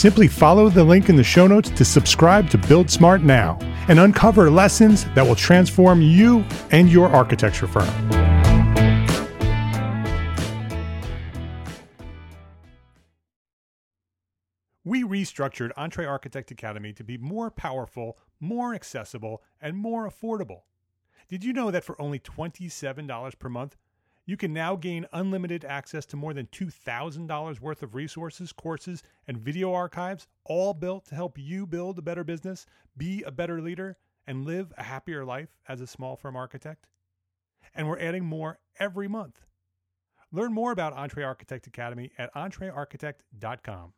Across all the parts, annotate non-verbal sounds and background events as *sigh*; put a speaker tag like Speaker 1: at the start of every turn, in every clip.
Speaker 1: Simply follow the link in the show notes to subscribe to Build Smart now and uncover lessons that will transform you and your architecture firm. We restructured Entre Architect Academy to be more powerful, more accessible, and more affordable. Did you know that for only $27 per month, you can now gain unlimited access to more than $2,000 worth of resources, courses, and video archives, all built to help you build a better business, be a better leader, and live a happier life as a small firm architect? And we're adding more every month. Learn more about Entre Architect Academy at entrearchitect.com.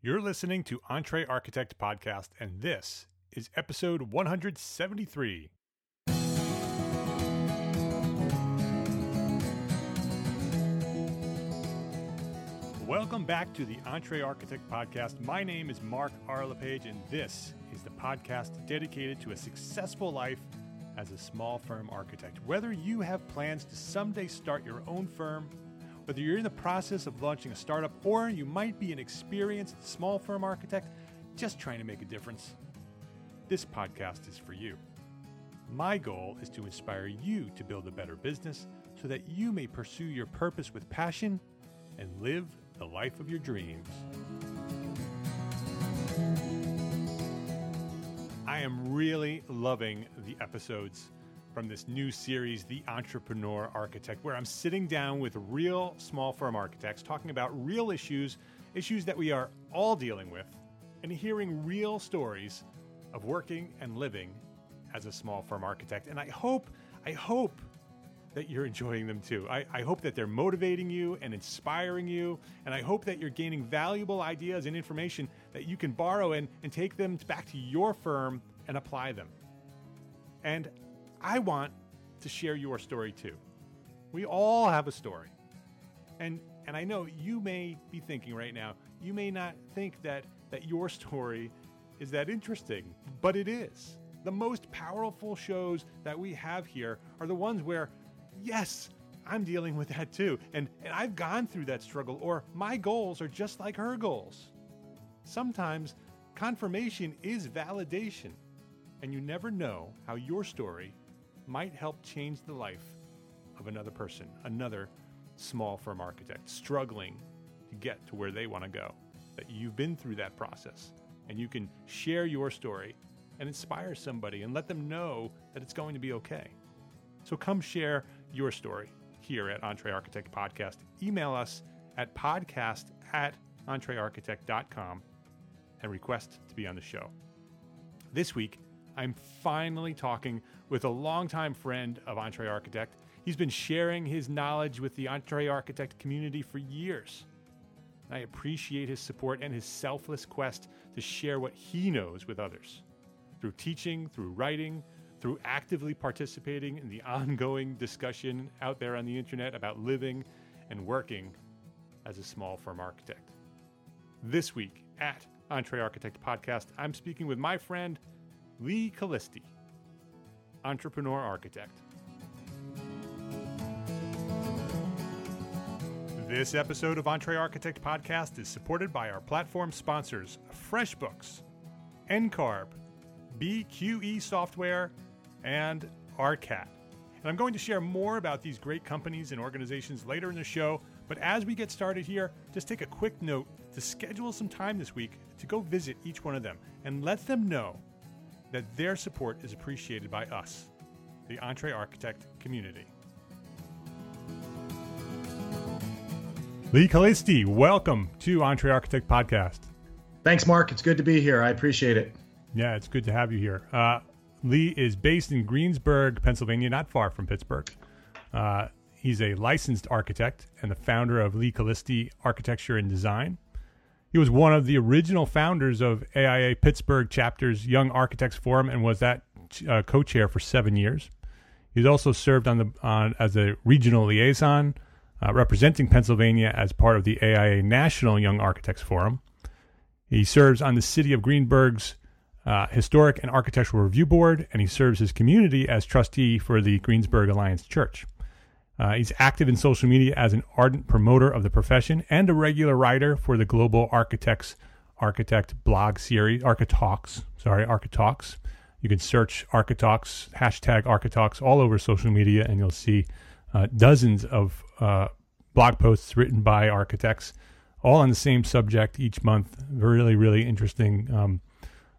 Speaker 1: You're listening to Entre Architect Podcast, and this is episode 173. Welcome back to the Entre Architect Podcast. My name is Mark R. LePage, and this is the podcast dedicated to a successful life as a small firm architect. Whether you have plans to someday start your own firm, whether you're in the process of launching a startup, or you might be an experienced small firm architect just trying to make a difference, this podcast is for you. My goal is to inspire you to build a better business so that you may pursue your purpose with passion and live the life of your dreams. I am really loving the episodes from this new series, The Entrepreneur Architect, where I'm sitting down with real small firm architects talking about real issues, issues that we are all dealing with, and hearing real stories of working and living as a small firm architect. And I hope, I hope that you're enjoying them too. I, I, hope that they're motivating you and inspiring you. And I hope that you're gaining valuable ideas and information that you can borrow and, and take them back to your firm and apply them. And I want to share your story too. We all have a story. And, and I know you may be thinking right now, you may not think that, that your story is that interesting, but it is. The most powerful shows that we have here are the ones where yes, I'm dealing with that too. And, and I've gone through that struggle, or my goals are just like her goals. Sometimes confirmation is validation, and you never know how your story might help change the life of another person, another small firm architect struggling to get to where they want to go. That you've been through that process and you can share your story and inspire somebody and let them know that it's going to be okay. So come share your story here at Entre Architect Podcast. Email us at podcast at entrearchitect.com and request to be on the show. This week, I'm finally talking with a longtime friend of Entre Architect. He's been sharing his knowledge with the Entre Architect community for years. I appreciate his support and his selfless quest to share what he knows with others. Through teaching, through writing, through actively participating in the ongoing discussion out there on the internet about living and working as a small firm architect. This week at EntreArchitect Podcast, I'm speaking with my friend Lee Calisti, entrepreneur architect. This episode of EntreArchitect Podcast is supported by our platform sponsors FreshBooks, NCARB, BQE Software, and ARCAT. And I'm going to share more about these great companies and organizations later in the show. But as we get started here, just take a quick note to schedule some time this week to go visit each one of them and let them know that their support is appreciated by us, the EntreArchitect community. Lee Calisti, welcome to EntreArchitect Podcast.
Speaker 2: Thanks, Mark. It's good to be here. I appreciate it.
Speaker 1: Yeah, it's good to have you here. Uh, Lee is based in Greensburg, Pennsylvania, not far from Pittsburgh. Uh, he's a licensed architect and the founder of Lee Calisti Architecture and Design. He was one of the original founders of AIA Pittsburgh chapter's Young Architects Forum and was that uh, co-chair for seven years. He's also served on the on as a regional liaison, uh, representing Pennsylvania as part of the AIA National Young Architects Forum. He serves on the City of Greensburg's uh, Historic and Architectural Review Board, and he serves his community as trustee for the Greensburg Alliance Church. Uh, he's active in social media as an ardent promoter of the profession and a regular writer for the Global Architects Architect blog series, Architalks. Sorry, Architalks. You can search Architalks, hashtag Architalks all over social media, and you'll see uh, dozens of uh, blog posts written by architects, all on the same subject each month. Really, really interesting um,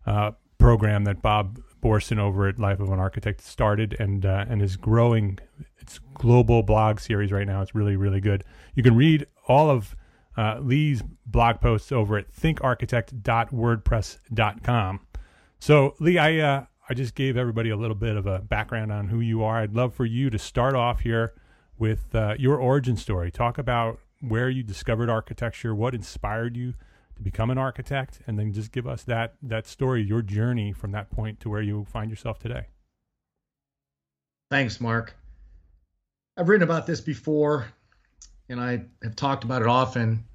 Speaker 1: uh, program that Bob Borson over at Life of an Architect started and uh, and is growing its global blog series right now. It's really really good. You can read all of uh, Lee's blog posts over at thinkarchitect.wordpress.com. So Lee, I uh, I just gave everybody a little bit of a background on who you are. I'd love for you to start off here with uh, your origin story. Talk about where you discovered architecture, what inspired you to become an architect, and then just give us that that story, your journey from that point to where you find yourself today.
Speaker 2: Thanks, Mark. I've written about this before, and I have talked about it often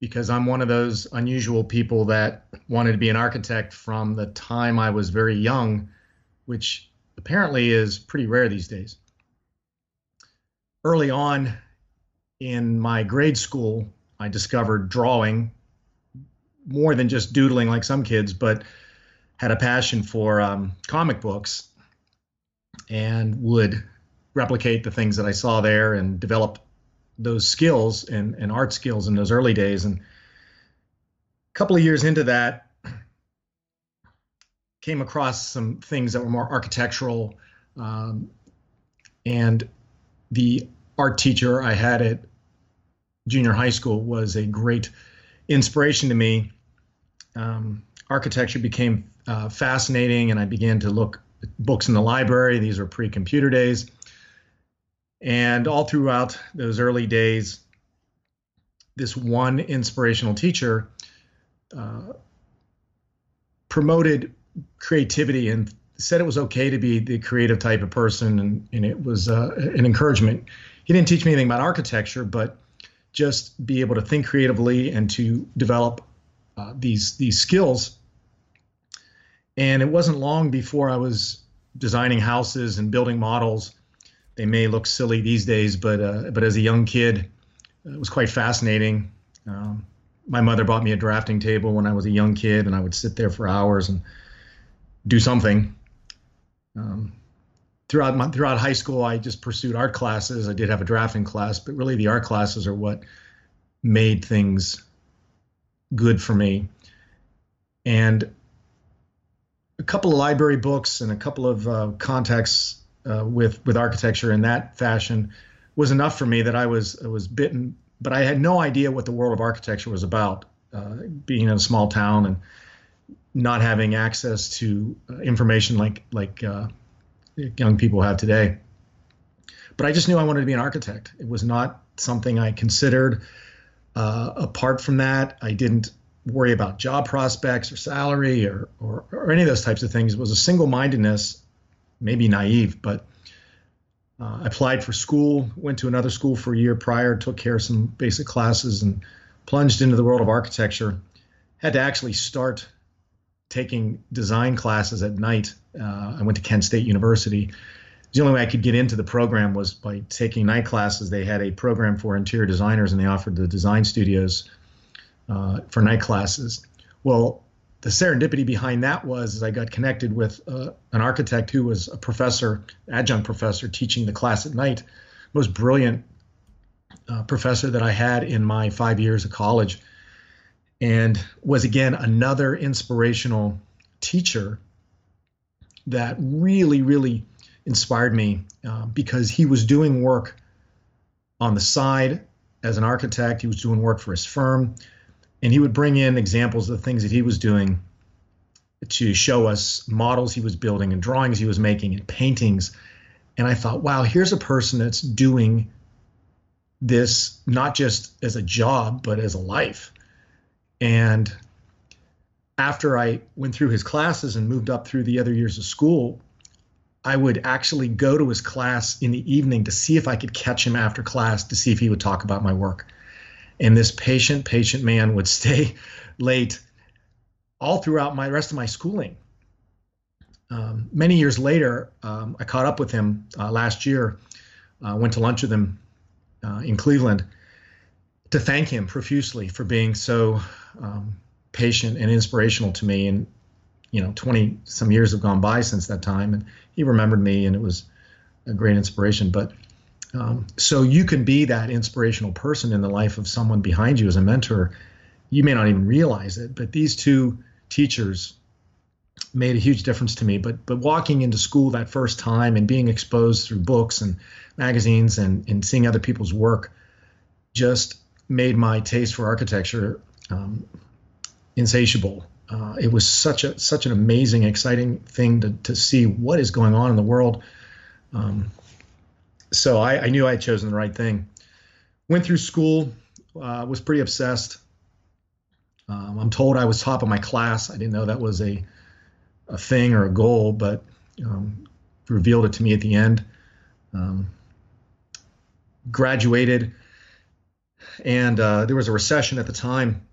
Speaker 2: because I'm one of those unusual people that wanted to be an architect from the time I was very young, which apparently is pretty rare these days. Early on in my grade school, I discovered drawing more than just doodling like some kids, but had a passion for um, comic books and would replicate the things that I saw there and develop those skills and, and art skills in those early days. And a couple of years into that, came across some things that were more architectural. Um, and the art teacher I had at junior high school was a great inspiration to me. Um, architecture became uh, fascinating, and I began to look books in the library. These were pre-computer days, and all throughout those early days, this one inspirational teacher uh, promoted creativity and said it was okay to be the creative type of person, and, and it was uh, an encouragement. He didn't teach me anything about architecture, but just be able to think creatively and to develop uh, these these skills. And it wasn't long before I was designing houses and building models. They may look silly these days, but uh, but as a young kid, it was quite fascinating. Um, my mother bought me a drafting table when I was a young kid, and I would sit there for hours and do something. Um, throughout my, throughout high school, I just pursued art classes. I did have a drafting class, but really the art classes are what made things good for me. And a couple of library books and a couple of uh, contacts uh, with with architecture in that fashion was enough for me that I was I was bitten. But I had no idea what the world of architecture was about. Uh, being in a small town and not having access to uh, information like like uh, young people have today. But I just knew I wanted to be an architect. It was not something I considered Uh, apart from that, I didn't worry about job prospects or salary or, or, or any of those types of things. It was a single mindedness, maybe naive, but uh, I applied for school, went to another school for a year prior, took care of some basic classes, and plunged into the world of architecture. Had to actually start taking design classes at night. Uh, I went to Kent State University. The only way I could get into the program was by taking night classes. They had a program for interior designers, and they offered the design studios uh, for night classes. Well, the serendipity behind that was I got connected with uh, an architect who was a professor, adjunct professor, teaching the class at night. Most brilliant uh, professor that I had in my five years of college, and was again another inspirational teacher that really, really inspired me uh, because he was doing work on the side as an architect. He was doing work for his firm and he would bring in examples of the things that he was doing to show us models he was building and drawings he was making and paintings and i thought wow here's a person that's doing this not just as a job but as a life and after i went through his classes and moved up through the other years of school i would actually go to his class in the evening to see if i could catch him after class to see if he would talk about my work and this patient, patient man would *laughs* stay late all throughout my rest of my schooling. Um, many years later, um, I caught up with him uh, last year. Uh, went to lunch with him uh, in Cleveland to thank him profusely for being so um, patient and inspirational to me. And you know, 20 some years have gone by since that time, and he remembered me, and it was a great inspiration. But um, so you can be that inspirational person in the life of someone behind you as a mentor. You may not even realize it, but these two teachers made a huge difference to me. But but walking into school that first time and being exposed through books and magazines and, and seeing other people's work just made my taste for architecture um, insatiable. Uh, it was such a such an amazing, exciting thing to, to see what is going on in the world. Um, so I, I, knew I had chosen the right thing. Went through school, uh, was pretty obsessed. Um, I'm told I was top of my class. I didn't know that was a a thing or a goal, but um, revealed it to me at the end. Um, graduated, and uh, there was a recession at the time,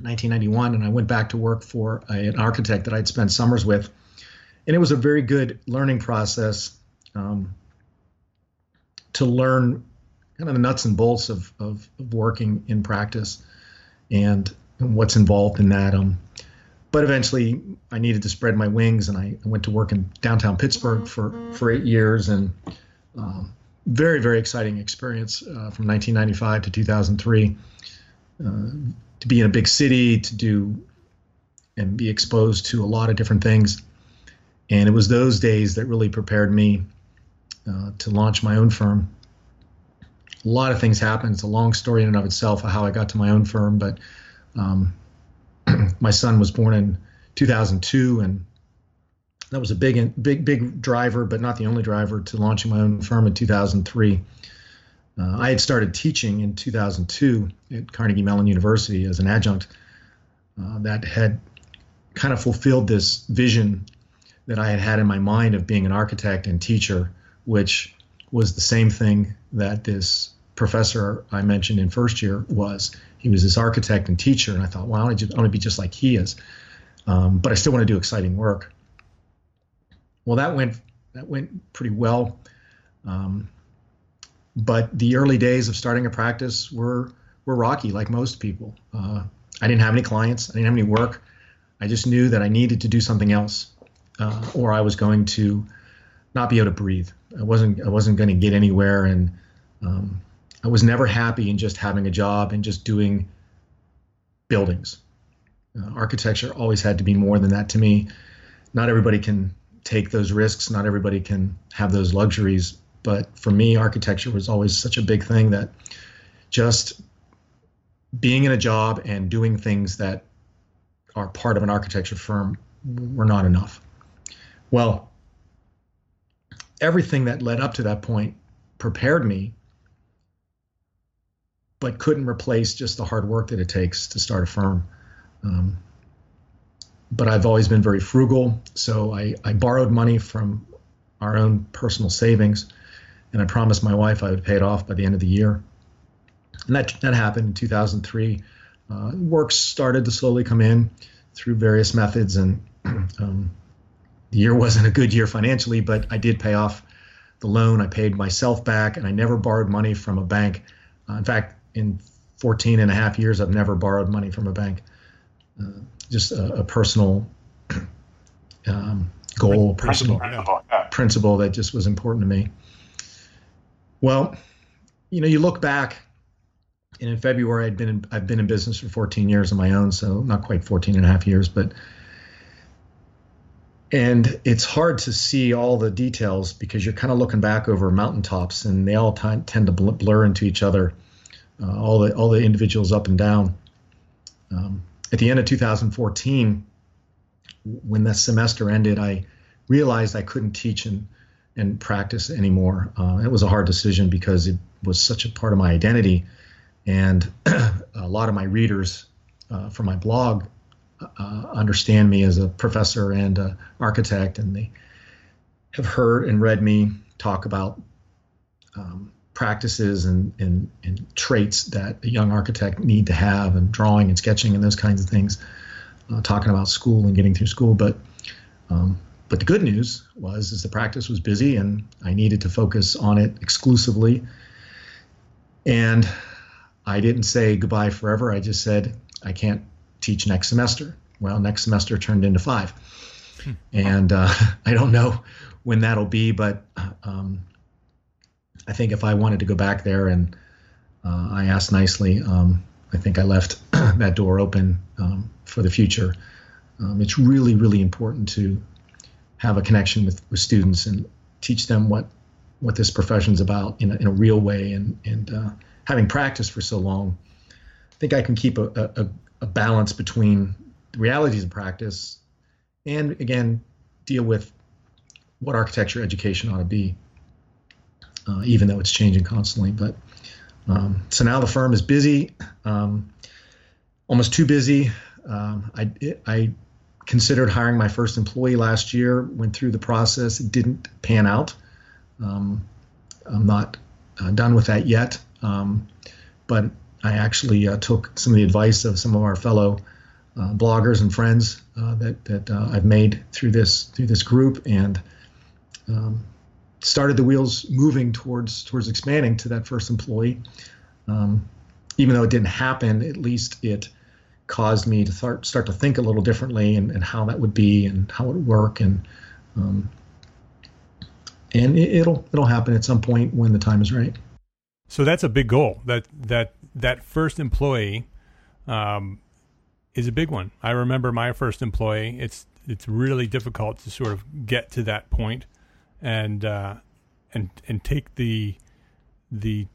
Speaker 2: 1991, and I went back to work for a, an architect that I'd spent summers with, and it was a very good learning process. Um, to learn kind of the nuts and bolts of, of, of working in practice and, and, what's involved in that. Um, but eventually, I needed to spread my wings, and I, I went to work in downtown Pittsburgh for, for eight years, and um, very very exciting experience uh, from 1995 to 2003. Uh, to be in a big city, to do and be exposed to a lot of different things, and it was those days that really prepared me uh, to launch my own firm. A lot of things happened. It's a long story in and of itself how I got to my own firm, but um, *clears throat* my son was born in 2002, and that was a big, big, big driver, but not the only driver to launching my own firm in 2003. Uh, I had started teaching in 2002 at Carnegie Mellon University as an adjunct uh, that had kind of fulfilled this vision that I had had in my mind of being an architect and teacher which was the same thing that this professor I mentioned in first year was. He was this architect and teacher, and I thought, well, I want to, be just like he is, um, but I still want to do exciting work. Well, that went that went pretty well, um, but the early days of starting a practice were were rocky, like most people. Uh, I didn't have any clients, I didn't have any work. I just knew that I needed to do something else, uh, or I was going to not be able to breathe. I wasn't I wasn't going to get anywhere, and um, I was never happy in just having a job and just doing buildings. Uh, architecture always had to be more than that to me. Not everybody can take those risks. Not everybody can have those luxuries. But for me, architecture was always such a big thing that just being in a job and doing things that are part of an architecture firm were not enough. Well, everything that led up to that point prepared me. but couldn't replace just the hard work that it takes to start a firm. Um, but I've always been very frugal, so I, I borrowed money from our own personal savings, and I promised my wife I would pay it off by the end of the year. And that that happened in 2003. Uh, work started to slowly come in through various methods, and *clears throat* um, the year wasn't a good year financially, but I did pay off the loan. I paid myself back, and I never borrowed money from a bank. Uh, in fact, in 14 and a half years, I've never borrowed money from a bank. Uh, just a, a personal *clears throat* um, goal, personal principle that just was important to me. Well, you know, you look back, and in February, I'd been in, I've been in business for 14 years on my own, so not quite 14 and a half years, but and it's hard to see all the details because you're kind of looking back over mountaintops, and they all t- tend to blur into each other. Uh, all the all the individuals up and down. Um, at the end of 2014, when the semester ended, I realized I couldn't teach and and practice anymore. Uh, it was a hard decision because it was such a part of my identity, and *clears throat* a lot of my readers uh, for my blog uh, understand me as a professor and an architect, and they have heard and read me talk about um, practices and, and, and traits that a young architect need to have, and drawing and sketching and those kinds of things. Uh, talking about school and getting through school, but um, but the good news was is the practice was busy and I needed to focus on it exclusively. And I didn't say goodbye forever. I just said I can't teach next semester. Well, next semester turned into five, hmm. and uh, *laughs* I don't know when that'll be, but um, I think if I wanted to go back there and uh, I asked nicely, um, I think I left *clears throat* that door open um, for the future. Um, it's really, really important to have a connection with, with students and teach them what what this profession is about in a, in a real way. And and uh, having practiced for so long, I think I can keep a, a, a balance between the realities of practice and again deal with what architecture education ought to be uh, even though it's changing constantly. But um, so now the firm is busy, um, almost too busy. Um, I, I considered hiring my first employee last year, went through the process, it didn't pan out. Um, I'm not uh, done with that yet, um, but I actually uh, took some of the advice of some of our fellow uh, bloggers and friends uh, that that uh, I've made through this through this group and um, started the wheels moving towards towards expanding to that first employee. Um, even though it didn't happen, at least it caused me to start start to think a little differently and, and how that would be and how it would work and um, and it, will it'll happen at some point when the time is right.
Speaker 1: So that's a big goal. That that that first employee um, is a big one. I remember my first employee. It's it's really difficult to sort of get to that point and uh, and and take the the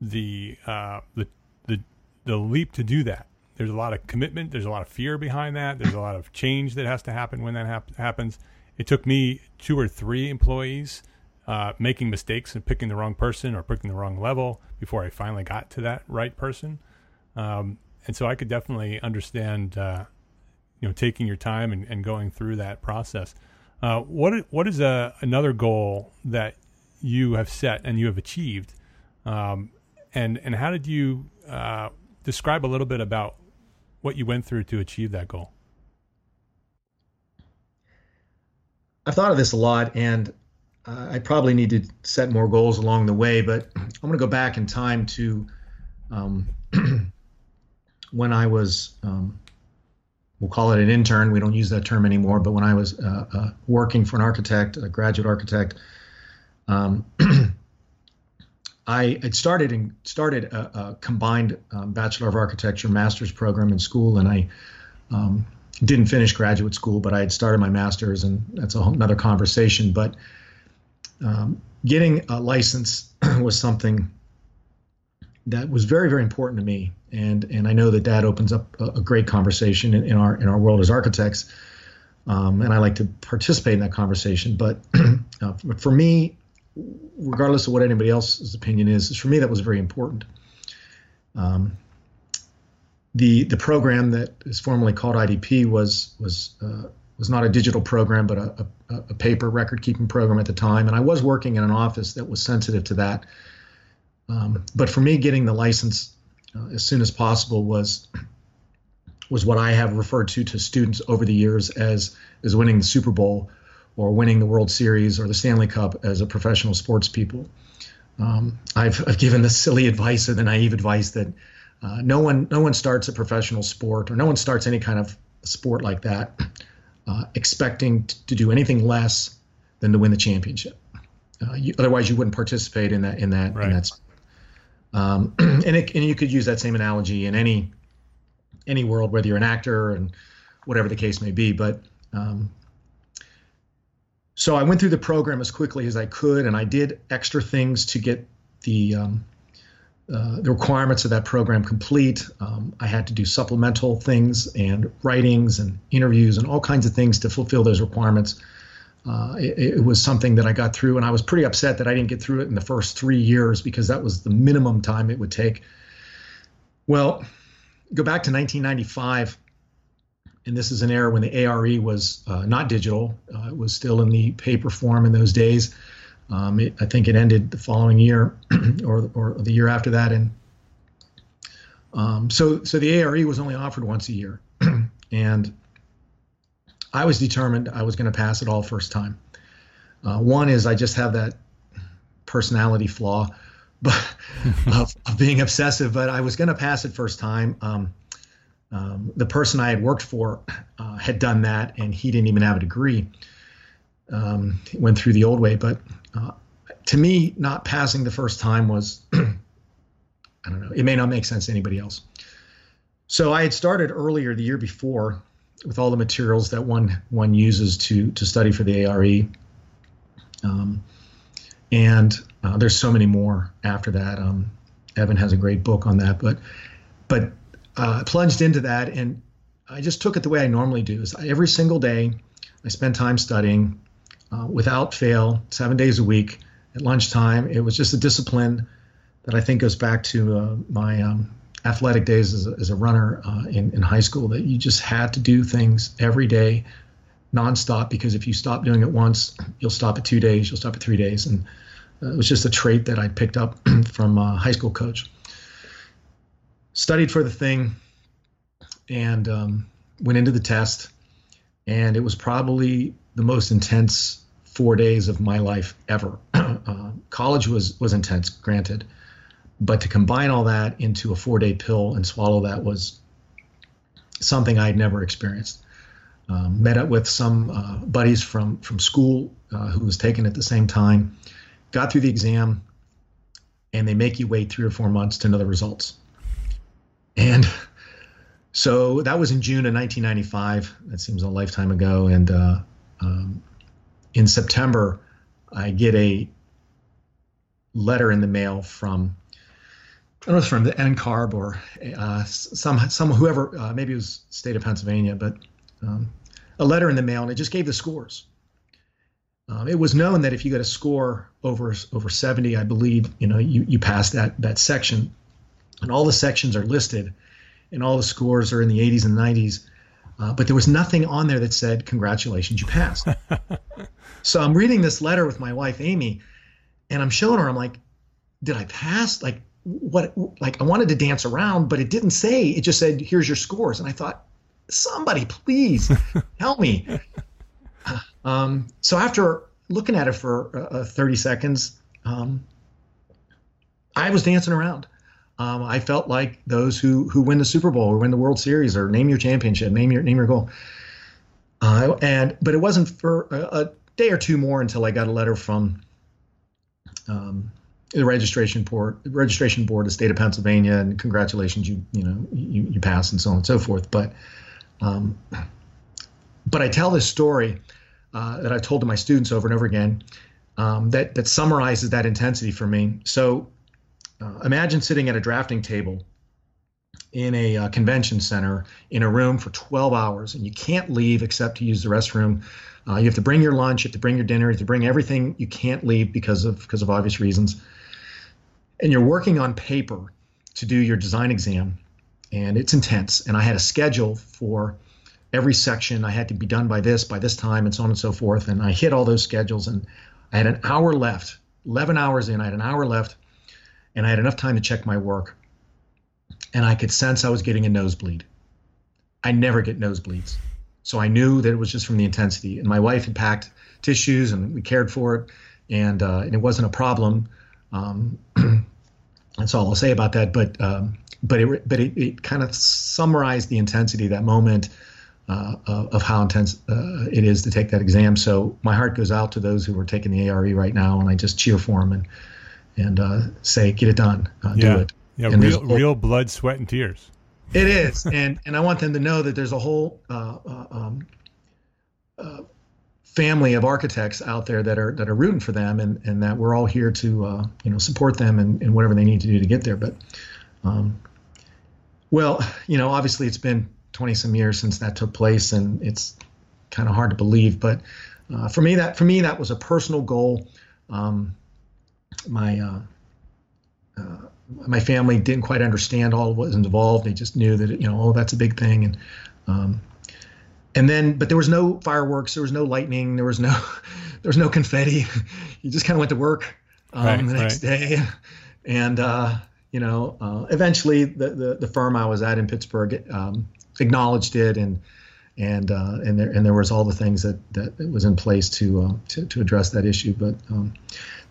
Speaker 1: the uh, the the the leap to do that. There's a lot of commitment. There's a lot of fear behind that. There's a lot of change that has to happen when that hap- happens. It took me two or three employees uh, making mistakes and picking the wrong person or picking the wrong level before I finally got to that right person. Um, and so I could definitely understand, uh, you know, taking your time and, and going through that process. Uh, what what is a, another goal that you have set and you have achieved, um, and and how did you uh, describe a little bit about what you went through to achieve that goal?
Speaker 2: I've thought of this a lot, and uh, I probably need to set more goals along the way. But I'm going to go back in time to um, *clears throat* when I was um, we'll call it an intern. We don't use that term anymore. But when I was uh, uh, working for an architect, a graduate architect, um, *clears throat* I had started and started a, a combined um, Bachelor of Architecture master's program in school, and I um, didn't finish graduate school, but I had started my master's, and that's a whole, another conversation. But um, getting a license *clears throat* was something that was very, very important to me and and I know that that opens up a, a great conversation in, in, our in our world as architects, um, and I like to participate in that conversation. But *clears throat* uh, for me, regardless of what anybody else's opinion is, for me that was very important. Um, the the program that is formerly called IDP was was uh, was not a digital program, but a, a, a, paper record keeping program at the time. And I was working in an office that was sensitive to that. Um, but for me, getting the license uh, as soon as possible was was what I have referred to to students over the years as as winning the Super Bowl or winning the World Series or the Stanley Cup as a professional sports people. Um, I've, I've given the silly advice or the naive advice that uh, no one no one starts a professional sport or no one starts any kind of sport like that uh, expecting t- to do anything less than to win the championship. Uh, you, otherwise, you wouldn't participate in that in that right. in that. Um, *clears throat* and it, and you could use that same analogy in any any world, whether you're an actor and whatever the case may be. But um, so I went through the program as quickly as I could, and I did extra things to get the um, uh, the requirements of that program complete. Um, I had to do supplemental things and writings and interviews and all kinds of things to fulfill those requirements. Uh, it, it, was something that I got through, and I was pretty upset that I didn't get through it in the first three years because that was the minimum time it would take. Well, go back to 1995, and this is an era when the ARE was uh, not digital; uh, it was still in the paper form in those days. Um, it, I think it ended the following year, *clears throat* or or the year after that, and um, so so the ARE was only offered once a year, *clears throat* and I was determined I was going to pass it all first time. Uh, one is I just have that personality flaw *laughs* *laughs* of, of, being obsessive, but I was going to pass it first time. Um, um, the person I had worked for uh, had done that, and he didn't even have a degree. Um, went through the old way, but uh, to me, not passing the first time was, *clears throat* I don't know, it may not make sense to anybody else. So I had started earlier the year before with all the materials that one one uses to to study for the ARE. Um, and uh, there's so many more after that. Um, Evan has a great book on that, but but uh, plunged into that, and I just took it the way I normally do. Is every single day, I spend time studying, uh, without fail, seven days a week. At lunchtime, it was just a discipline that I think goes back to uh, my um, athletic days as a, as a runner uh, in, in high school. That you just had to do things every day, nonstop. Because if you stop doing it once, you'll stop at two days, you'll stop at three days, and uh, it was just a trait that I picked up *clears throat* from a high school coach. Studied for the thing and um, went into the test, and it was probably the most intense four days of my life ever. *clears throat* uh, college was was intense, granted, but to combine all that into a four day pill and swallow that was something I'd never experienced. Um, met up with some uh, buddies from from school uh, who was taken at the same time, got through the exam, and they make you wait three or four months to know the results. And so that was in June of 1995. That seems a lifetime ago. And uh, um, in September, I get a letter in the mail from I don't know if it's from the NCARB or uh, some some whoever uh, maybe it was state of Pennsylvania, but um, a letter in the mail, and it just gave the scores. Um, it was known that if you got a score over over 70, I believe, you know, you you pass that that section, and all the sections are listed, and all the scores are in the 80s and 90s. Uh, but there was nothing on there that said congratulations, you passed. *laughs* so I'm reading this letter with my wife Amy, and I'm showing her. I'm like, did I pass? Like what? Like I wanted to dance around, but it didn't say. It just said here's your scores, and I thought, somebody please *laughs* help me. Um, so after looking at it for uh, uh, 30 seconds, um, I was dancing around. Um, I felt like those who who win the Super Bowl or win the World Series or name your championship, name your name your goal. Uh, and but it wasn't for a, a, day or two more until I got a letter from um, the registration board, registration board, the state of Pennsylvania, and congratulations, you you know you, you passed and so on and so forth. But um, but I tell this story uh, that I've told to my students over and over again um, that that summarizes that intensity for me. So uh, imagine sitting at a drafting table in a uh, convention center in a room for 12 hours and you can't leave except to use the restroom. Uh, you have to bring your lunch, you have to bring your dinner, you have to bring everything. You can't leave because of because of obvious reasons. And you're working on paper to do your design exam, and it's intense. And I had a schedule for every section. I had to be done by this, by this time, and so on and so forth. And I hit all those schedules, and I had an hour left. 11 hours in, I had an hour left, and I had enough time to check my work. And I could sense I was getting a nosebleed. I never get nosebleeds. So I knew that it was just from the intensity. And my wife had packed tissues, and we cared for it, and, uh, and it wasn't a problem. Um, *clears throat* that's all I'll say about that. But um, but it but it, it kind of summarized the intensity of that moment uh, of how intense uh, it is to take that exam. So my heart goes out to those who are taking the ARE right now, and I just cheer for them and and uh, say, get it done, uh,
Speaker 1: yeah.
Speaker 2: do it.
Speaker 1: Yeah, and real, real blood, sweat, and tears.
Speaker 2: It is, and and I want them to know that there's a whole uh, uh, um, family of architects out there that are that are rooting for them, and and that we're all here to you know support them and, and whatever they need to do to get there. But um, well, you know, obviously it's been 20 some years since that took place, and it's kind of hard to believe. But uh, for me, that for me that was a personal goal. Um, my uh, uh, my family didn't quite understand all what was involved. They just knew that you know, oh, that's a big thing, and um, and then, but there was no fireworks, there was no lightning, there was no *laughs* there was no confetti. *laughs* you just kind of went to work um, right, the next right. day, and uh, you know, uh, eventually the, the, the firm I was at in Pittsburgh um, acknowledged it and and uh, and there and there was all the things that that was in place to uh, to, to address that issue. But um,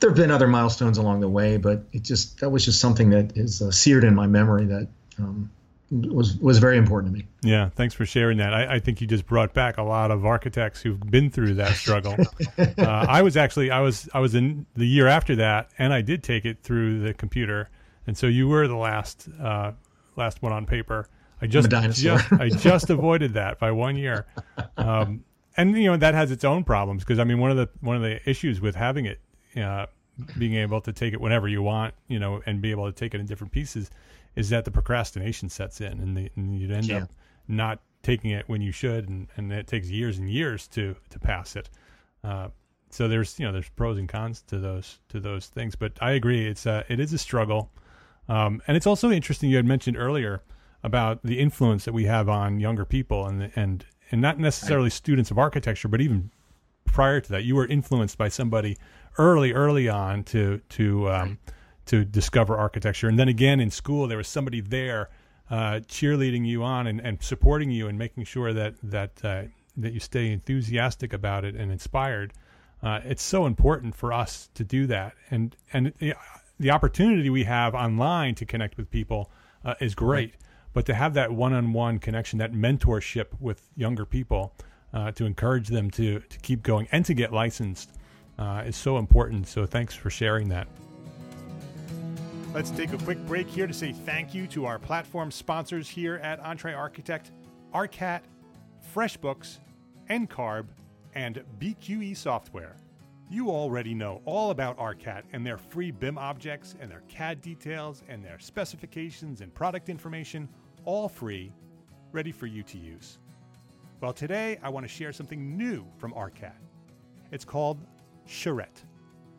Speaker 2: there have been other milestones along the way, but it just that was just something that is uh, seared in my memory that um, was was very important to me.
Speaker 1: Yeah, thanks for sharing that. I, I, think you just brought back a lot of architects who've been through that struggle. *laughs* Uh, I was actually I was I was in the year after that, and I did take it through the computer, and so you were the last uh, last one on paper. I just, just I just avoided that by one year. Um, and you know that has its own problems because I mean one of the one of the issues with having it uh, being able to take it whenever you want, you know, and be able to take it in different pieces, is that the procrastination sets in, and, the, and you'd end yeah. up not taking it when you should, and, and it takes years and years to to pass it. Uh, so there's you know there's pros and cons to those to those things, but I agree it's a, it is a struggle, um, and it's also interesting you had mentioned earlier about the influence that we have on younger people and and and not necessarily students of architecture, but even prior to that, you were influenced by somebody early, early on to to um, to discover architecture, and then again in school there was somebody there uh, cheerleading you on and, and supporting you and making sure that that uh, that you stay enthusiastic about it and inspired. Uh, it's so important for us to do that, and and the, the opportunity we have online to connect with people uh, is great. But to have that one-on-one connection, that mentorship with younger people, uh, to encourage them to to keep going and to get licensed uh, is so important. So thanks for sharing that. Let's take a quick break here to say thank you to our platform sponsors here at Entre Architect, ARCAT, FreshBooks, NCARB, and BQE Software. You already know all about ARCAT and their free BIM objects and their CAD details and their specifications and product information all free, ready for you to use. Well, today I want to share something new from ARCAT. It's called Charrette.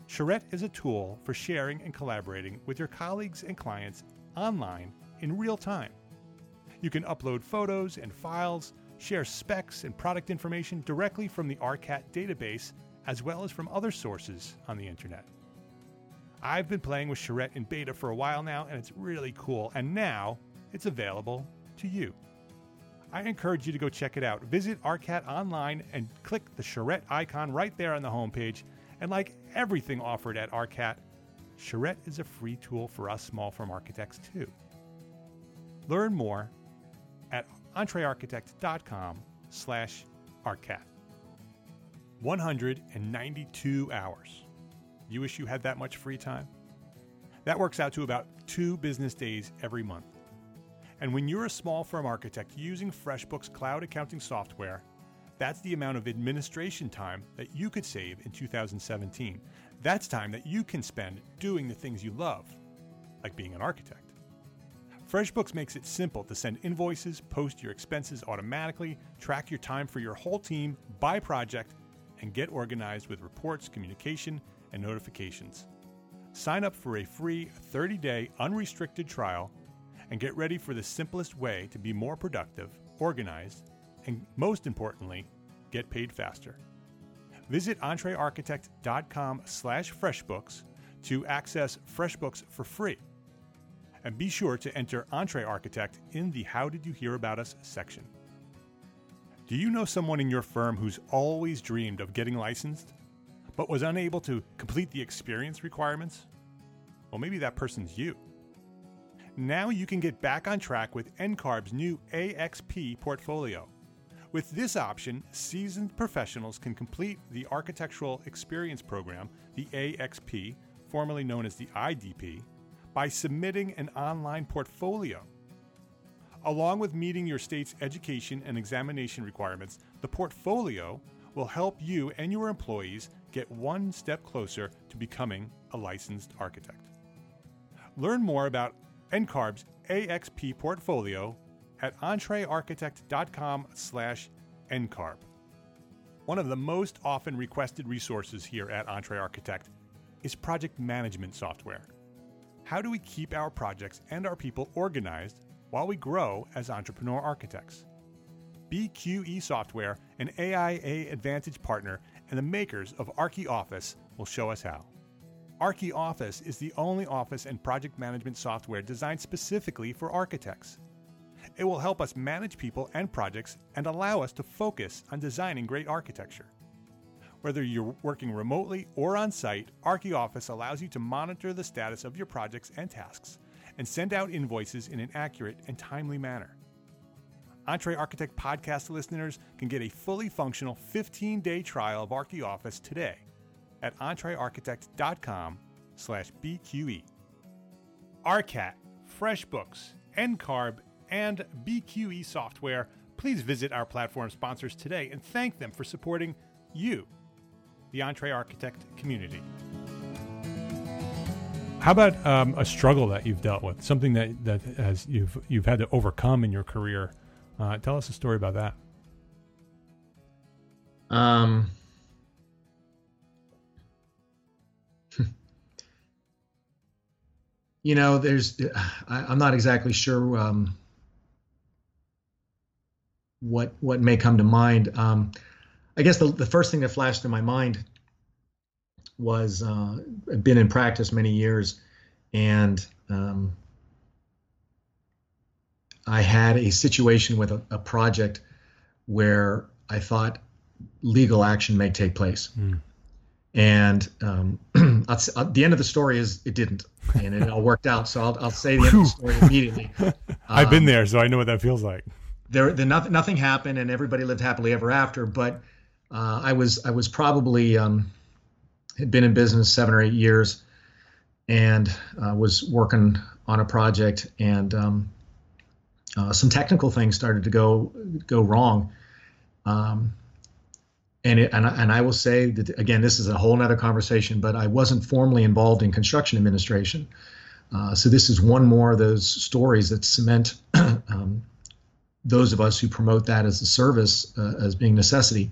Speaker 1: Charrette is a tool for sharing and collaborating with your colleagues and clients online in real time. You can upload photos and files, share specs and product information directly from the ARCAT database as well as from other sources on the internet. I've been playing with Charrette in beta for a while now, and it's really cool. And now it's available to you. I encourage you to go check it out. Visit ARCAT online and click the charrette icon right there on the homepage. And like everything offered at ARCAT, Charrette is a free tool for us small firm architects too. Learn more at entrearchitect.com slash ARCAT. 192 hours. You wish you had that much free time? That works out to about two business days every month. And when you're a small firm architect using FreshBooks cloud accounting software, that's the amount of administration time that you could save in 2017. That's time that you can spend doing the things you love, like being an architect. FreshBooks makes it simple to send invoices, post your expenses automatically, track your time for your whole team by project, and get organized with reports, communication, and notifications. Sign up for a free 30 day unrestricted trial and get ready for the simplest way to be more productive, organized, and most importantly, get paid faster. Visit entrearchitect.com slash freshbooks to access FreshBooks for free. And be sure to enter EntreArchitect in the How Did You Hear About Us section. Do you know someone in your firm who's always dreamed of getting licensed, but was unable to complete the experience requirements? Well, maybe that person's you. Now you can get back on track with NCARB's new AXP portfolio. With this option, seasoned professionals can complete the Architectural Experience Program, the AXP, formerly known as the IDP, by submitting an online portfolio. Along with meeting your state's education and examination requirements, the portfolio will help you and your employees get one step closer to becoming a licensed architect. Learn more about NCARB's AXP portfolio at entrearchitect.com slash NCARB. One of the most often requested resources here at EntreArchitect is project management software. How do we keep our projects and our people organized while we grow as entrepreneur architects? BQE Software, an AIA Advantage partner and the makers of ArchiOffice, will show us how. ArchiOffice is the only office and project management software designed specifically for architects. It will help us manage people and projects and allow us to focus on designing great architecture. Whether you're working remotely or on site, ArchiOffice allows you to monitor the status of your projects and tasks and send out invoices in an accurate and timely manner. Entre Architect podcast listeners can get a fully functional 15-day trial of ArchiOffice today at entrearchitect.com slash BQE. ARCAT, FreshBooks, NCARB, and BQE software, please visit our platform sponsors today and thank them for supporting you, the Entre Architect community. How about um, a struggle that you've dealt with, something that, that has you've you've had to overcome in your career? Uh, tell us a story about that.
Speaker 2: Um, you know, there's I, am not exactly sure um, what what may come to mind. Um, I guess the the first thing that flashed in my mind was uh, I've been in practice many years, and um, I had a situation with a, a, project where I thought legal action may take place. Mm. And um, *clears throat* the end of the story is it didn't, *laughs* and it all worked out. So I'll, I'll say the end of the story immediately. *laughs*
Speaker 1: I've been um, there, so I know what that feels like.
Speaker 2: There, the nothing, nothing happened, and everybody lived happily ever after. But uh, I was, I was probably um, had been in business seven or eight years, and uh, was working on a project, and um, uh, some technical things started to go go wrong. Um, and, it, and, I, and I will say that again, this is a whole other conversation, but I wasn't formally involved in construction administration. Uh, so this is one more of those stories that cement *clears throat* um, those of us who promote that as a service uh, as being necessity.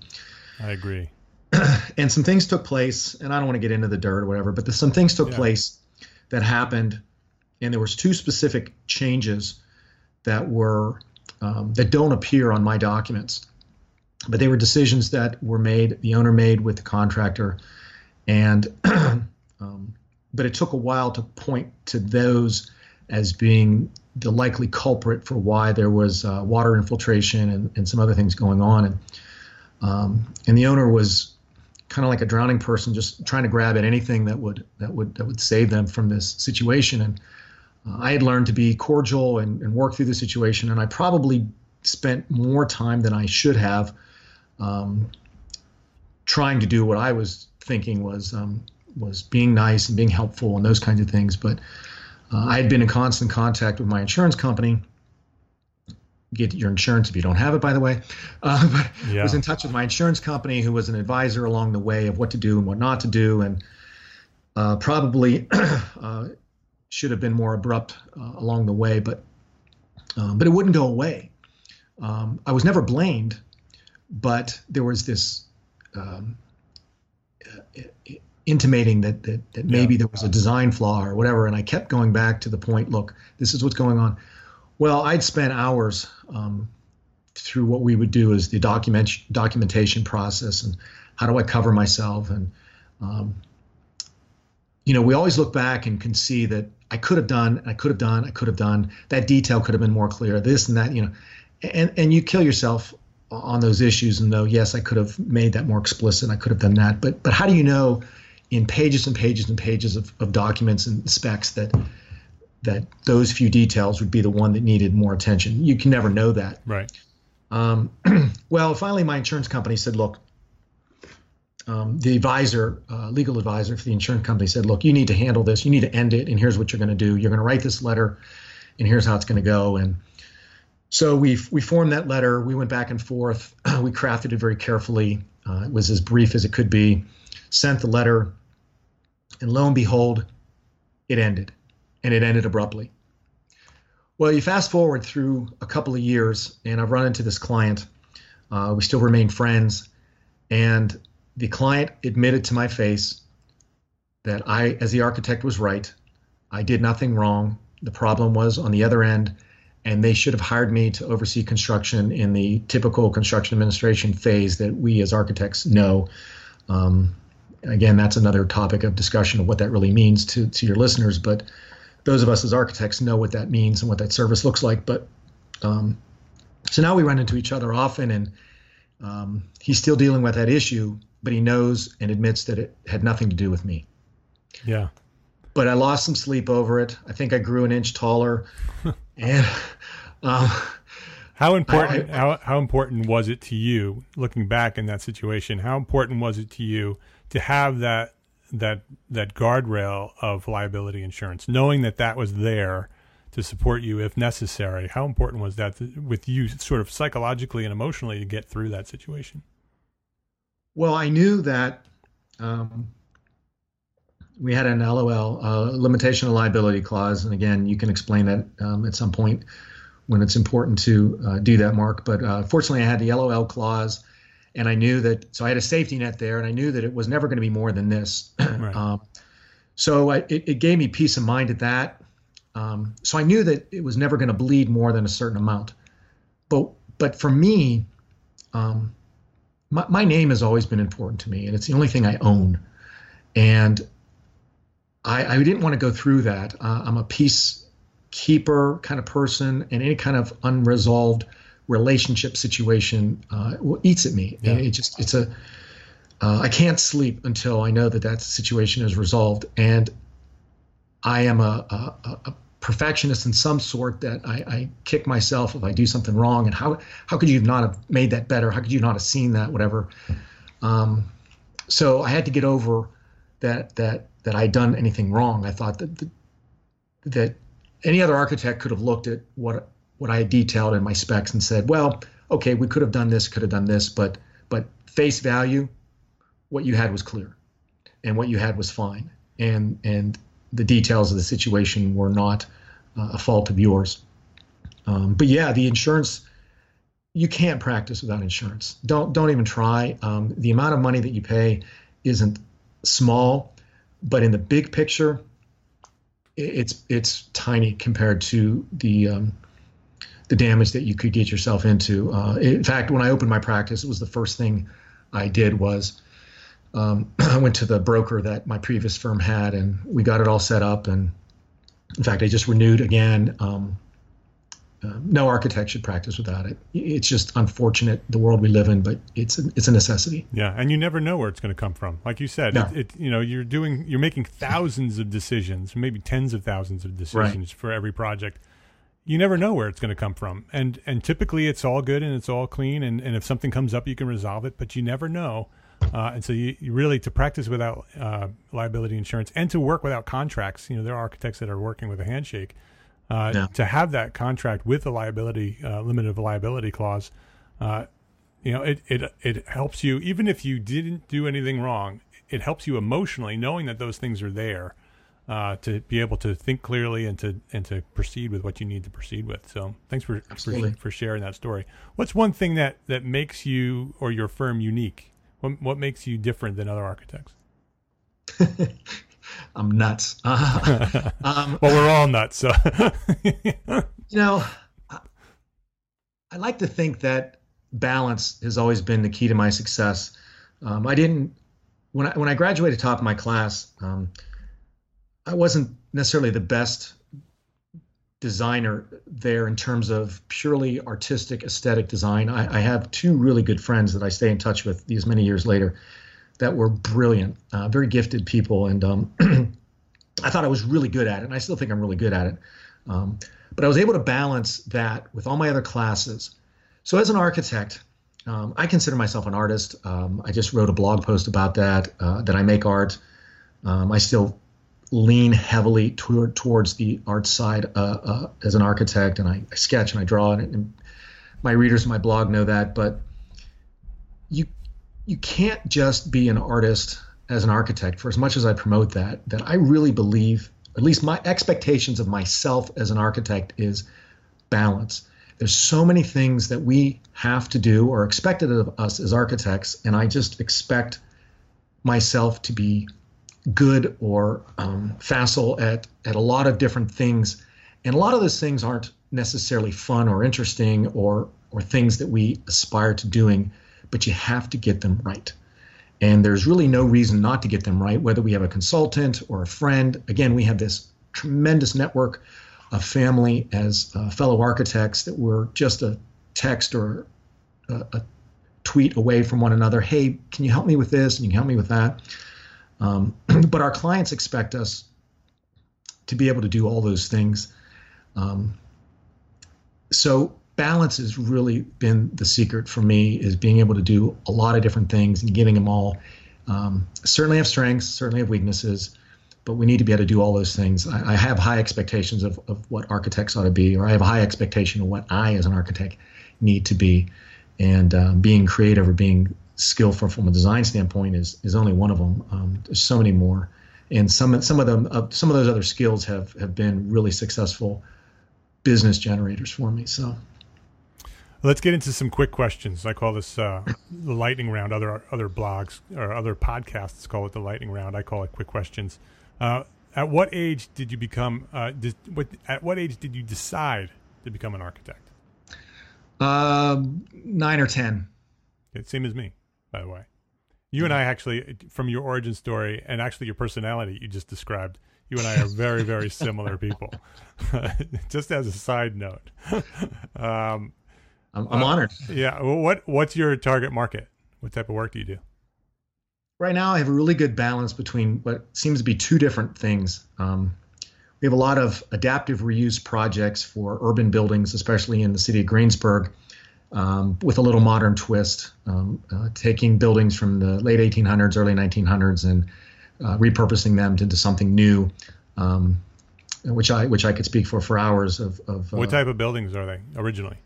Speaker 1: I agree. *clears throat*
Speaker 2: and some things took place, and I don't want to get into the dirt or whatever, but the, some things took yeah. place that happened, and there was two specific changes that were um, that don't appear on my documents, but they were decisions that were made, the owner made with the contractor, and *clears throat* um, but it took a while to point to those as being the likely culprit for why there was uh, water infiltration and, and some other things going on, and um, and the owner was kind of like a drowning person, just trying to grab at anything that would that would that would save them from this situation. And uh, I had learned to be cordial and, and, work through the situation, and I probably spent more time than I should have um, trying to do what I was thinking was um, was being nice and being helpful and those kinds of things. But uh, I had been in constant contact with my insurance company get your insurance if you don't have it, by the way. Uh, *laughs* but yeah. was in touch with my insurance company, who was an advisor along the way of what to do and what not to do, and uh, probably *clears throat* uh, should have been more abrupt uh, along the way, but um, but it wouldn't go away. Um, I was never blamed, but there was this um, intimating that that, that maybe yeah. there was a design flaw or whatever, and I kept going back to the point. Look, this is what's going on Well, I'd spent hours um, through what we would do is the document documentation process and how do I cover myself and um, you know we always look back and can see that I could have done I could have done I could have done that detail could have been more clear this and that you know and and you kill yourself on those issues and though yes I could have made that more explicit I could have done that but but how do you know in pages and pages and pages of, of documents and specs that that those few details would be the one that needed more attention you can never know that
Speaker 1: right
Speaker 2: um, *clears throat* well finally my insurance company said look um, the advisor, uh, legal advisor for the insurance company said, look, you need to handle this. You need to end it. And here's what you're going to do. You're going to write this letter and here's how it's going to go. And so we we formed that letter. We went back and forth. *clears throat* we crafted it very carefully. Uh, it was as brief as it could be. Sent the letter, and lo and behold, it ended, and it ended abruptly. Well, you fast forward through a couple of years, and I've run into this client. Uh, we still remain friends, and the client admitted to my face that I, as the architect, was right. I did nothing wrong. The problem was on the other end, and they should have hired me to oversee construction in the typical construction administration phase that we as architects know. Um, again, that's another topic of discussion of what that really means to, to your listeners. But those of us as architects know what that means and what that service looks like. But um, so now we run into each other often, and um, he's still dealing with that issue but he knows and admits that it had nothing to do with me.
Speaker 1: Yeah.
Speaker 2: But I lost some sleep over it. I think I grew an inch taller, *laughs* and um,
Speaker 1: how important I, I, how how important was it to you looking back in that situation? How important was it to you to have that that that guardrail of liability insurance, knowing that that was there to support you if necessary? How important was that to, with you, sort of psychologically and emotionally, to get through that situation?
Speaker 2: Well, I knew that um, we had an LOL, uh, limitation of liability clause, and again, you can explain that um, at some point when it's important to uh, do that, Mark. But uh, fortunately, I had the LOL clause, and I knew that. So I had a safety net there, and I knew that it was never going to be more than this. Right. *clears throat* um, so I, it, it, gave me peace of mind at that. Um, so I knew that it was never going to bleed more than a certain amount. But but for me, um, my, my name has always been important to me, and it's the only thing I own. And I, I didn't want to go through that. Uh, I'm a peacekeeper kind of person, and any kind of unresolved relationship situation uh, eats at me. Yeah. It just it's a uh, I can't sleep until I know that that situation is resolved. And I am a, a, a perfectionist in some sort that I, I, kick myself if I do something wrong. And how how could you not have made that better? How could you not have seen that? Whatever. Um, so I had to get over that that that I'd done anything wrong. I thought that that, that any other architect could have looked at what what I had detailed in my specs and said, well, okay, we could have done this, could have done this, but but face value, what you had was clear, and what you had was fine, and and the details of the situation were not uh, a fault of yours. Um, but yeah, the insurance you can't practice without insurance. Don't don't even try. Um, the amount of money that you pay isn't small, but in the big picture, it's it's tiny compared to the um, the damage that you could get yourself into. Uh, in fact, when I opened my practice, it was the first thing I did was um, *clears throat* I went to the broker that my previous firm had, and we got it all set up. And in fact, I just renewed again. Um, uh, no architect should practice without it. It's just unfortunate the world we live in, but it's a, it's a necessity.
Speaker 1: Yeah, and you never know where it's going to come from. Like you said, no. it, it, you know you're doing you're making thousands of decisions, maybe tens of thousands of decisions right. for every project. You never know where it's going to come from, and and typically it's all good and it's all clean, and, and if something comes up, you can resolve it. But you never know uh, and so you, you, really to practice without uh, liability insurance and to work without contracts. You know, there are architects that are working with a handshake. Uh, yeah. To have that contract with a liability uh, of liability clause, uh, you know, it, it it helps you even if you didn't do anything wrong. It helps you emotionally knowing that those things are there uh, to be able to think clearly and to and to proceed with what you need to proceed with. So thanks for for, for, sharing that story. What's one thing that that makes you or your firm unique? What what makes you different than other architects? *laughs*
Speaker 2: I'm nuts. Uh, *laughs*
Speaker 1: um, well, we're all nuts. So. *laughs*
Speaker 2: you know, I like to think that balance has always been the key to my success. Um, I didn't when I when I graduated top of my class. Um, I wasn't necessarily the best designer there in terms of purely artistic aesthetic design. I, I, have two really good friends that I stay in touch with these many years later that were brilliant, uh, very gifted people, and um, *clears throat* I thought I was really good at it, and I still think I'm really good at it. Um, but I was able to balance that with all my other classes. So as an architect, um, I consider myself an artist. Um, I just wrote a blog post about that. Uh, that I make art. Um, I still lean heavily toward, towards the art side uh, uh, as an architect, and I, I, sketch and I draw, and, and my readers of my blog know that. But you can't just be an artist as an architect. For as much as I promote that, that I really believe, at least my expectations of myself as an architect is balance. There's so many things that we have to do or expected of us as architects, and I just expect myself to be good or um, facile at at a lot of different things, and a lot of those things aren't necessarily fun or interesting or or things that we aspire to doing, but you have to get them right. And there's really no reason not to get them right, whether we have a consultant or a friend. Again, we have this tremendous network of family as uh, fellow architects that we're just a text or a, a, tweet away from one another. Hey, can you help me with this? And you can help me with that. Um, *clears throat* but our clients expect us to be able to do all those things. Um, so balance has really been the secret for me is being able to do a lot of different things and getting them all. Um, certainly have strengths, certainly have weaknesses, but we need to be able to do all those things. I, I, have high expectations of, of what architects ought to be, or I have a high expectation of what I, as an architect, need to be. And um, being creative or being skillful from a design standpoint is is only one of them. Um, there's so many more, and some some of them uh, some of those other skills have have been really successful business generators for me. So.
Speaker 1: Let's get into some quick questions. I call this uh, *coughs* the lightning round. Other other blogs or other podcasts call it the lightning round. I call it quick questions. Uh, at what age did you become? Uh, did, what, at what age did you decide to become an architect?
Speaker 2: Um, nine or ten.
Speaker 1: same as me by the way. You and I actually, from your origin story and actually your personality you just described, you and I are very, very *laughs* similar people. *laughs* just as a side note, *laughs*
Speaker 2: um, I'm, I'm uh, honored.
Speaker 1: Yeah. Well, what What's your target market? What type of work do you do?
Speaker 2: Right now, I have a really good balance between what seems to be two different things. Um, we have a lot of adaptive reuse projects for urban buildings, especially in the city of Greensburg um, with a little modern twist, um, uh, taking buildings from the late 1800s, early 1900s, and uh, repurposing them into something new, um, which I which I could speak for for hours. Of, of
Speaker 1: uh, what type of buildings are they originally?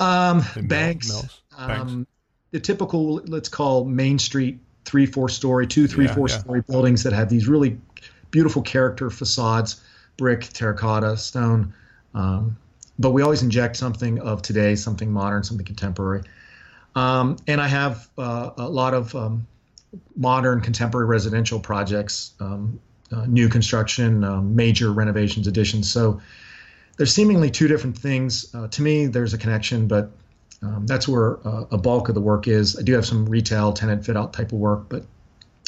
Speaker 2: Um, banks, mills, banks. Um, the typical let's call Main Street three, four story, two, three, yeah, four yeah. story buildings that have these really beautiful character facades, brick, terracotta, stone. Um, but we always inject something of today, something modern, something contemporary. Um, and I have uh, a lot of um, modern contemporary residential projects, um, uh, new construction, um, major renovations, additions. So there's seemingly two different things. Uh, to me, there's a connection, but um, that's where uh, a bulk of the work is. I do have some retail tenant fit out type of work, but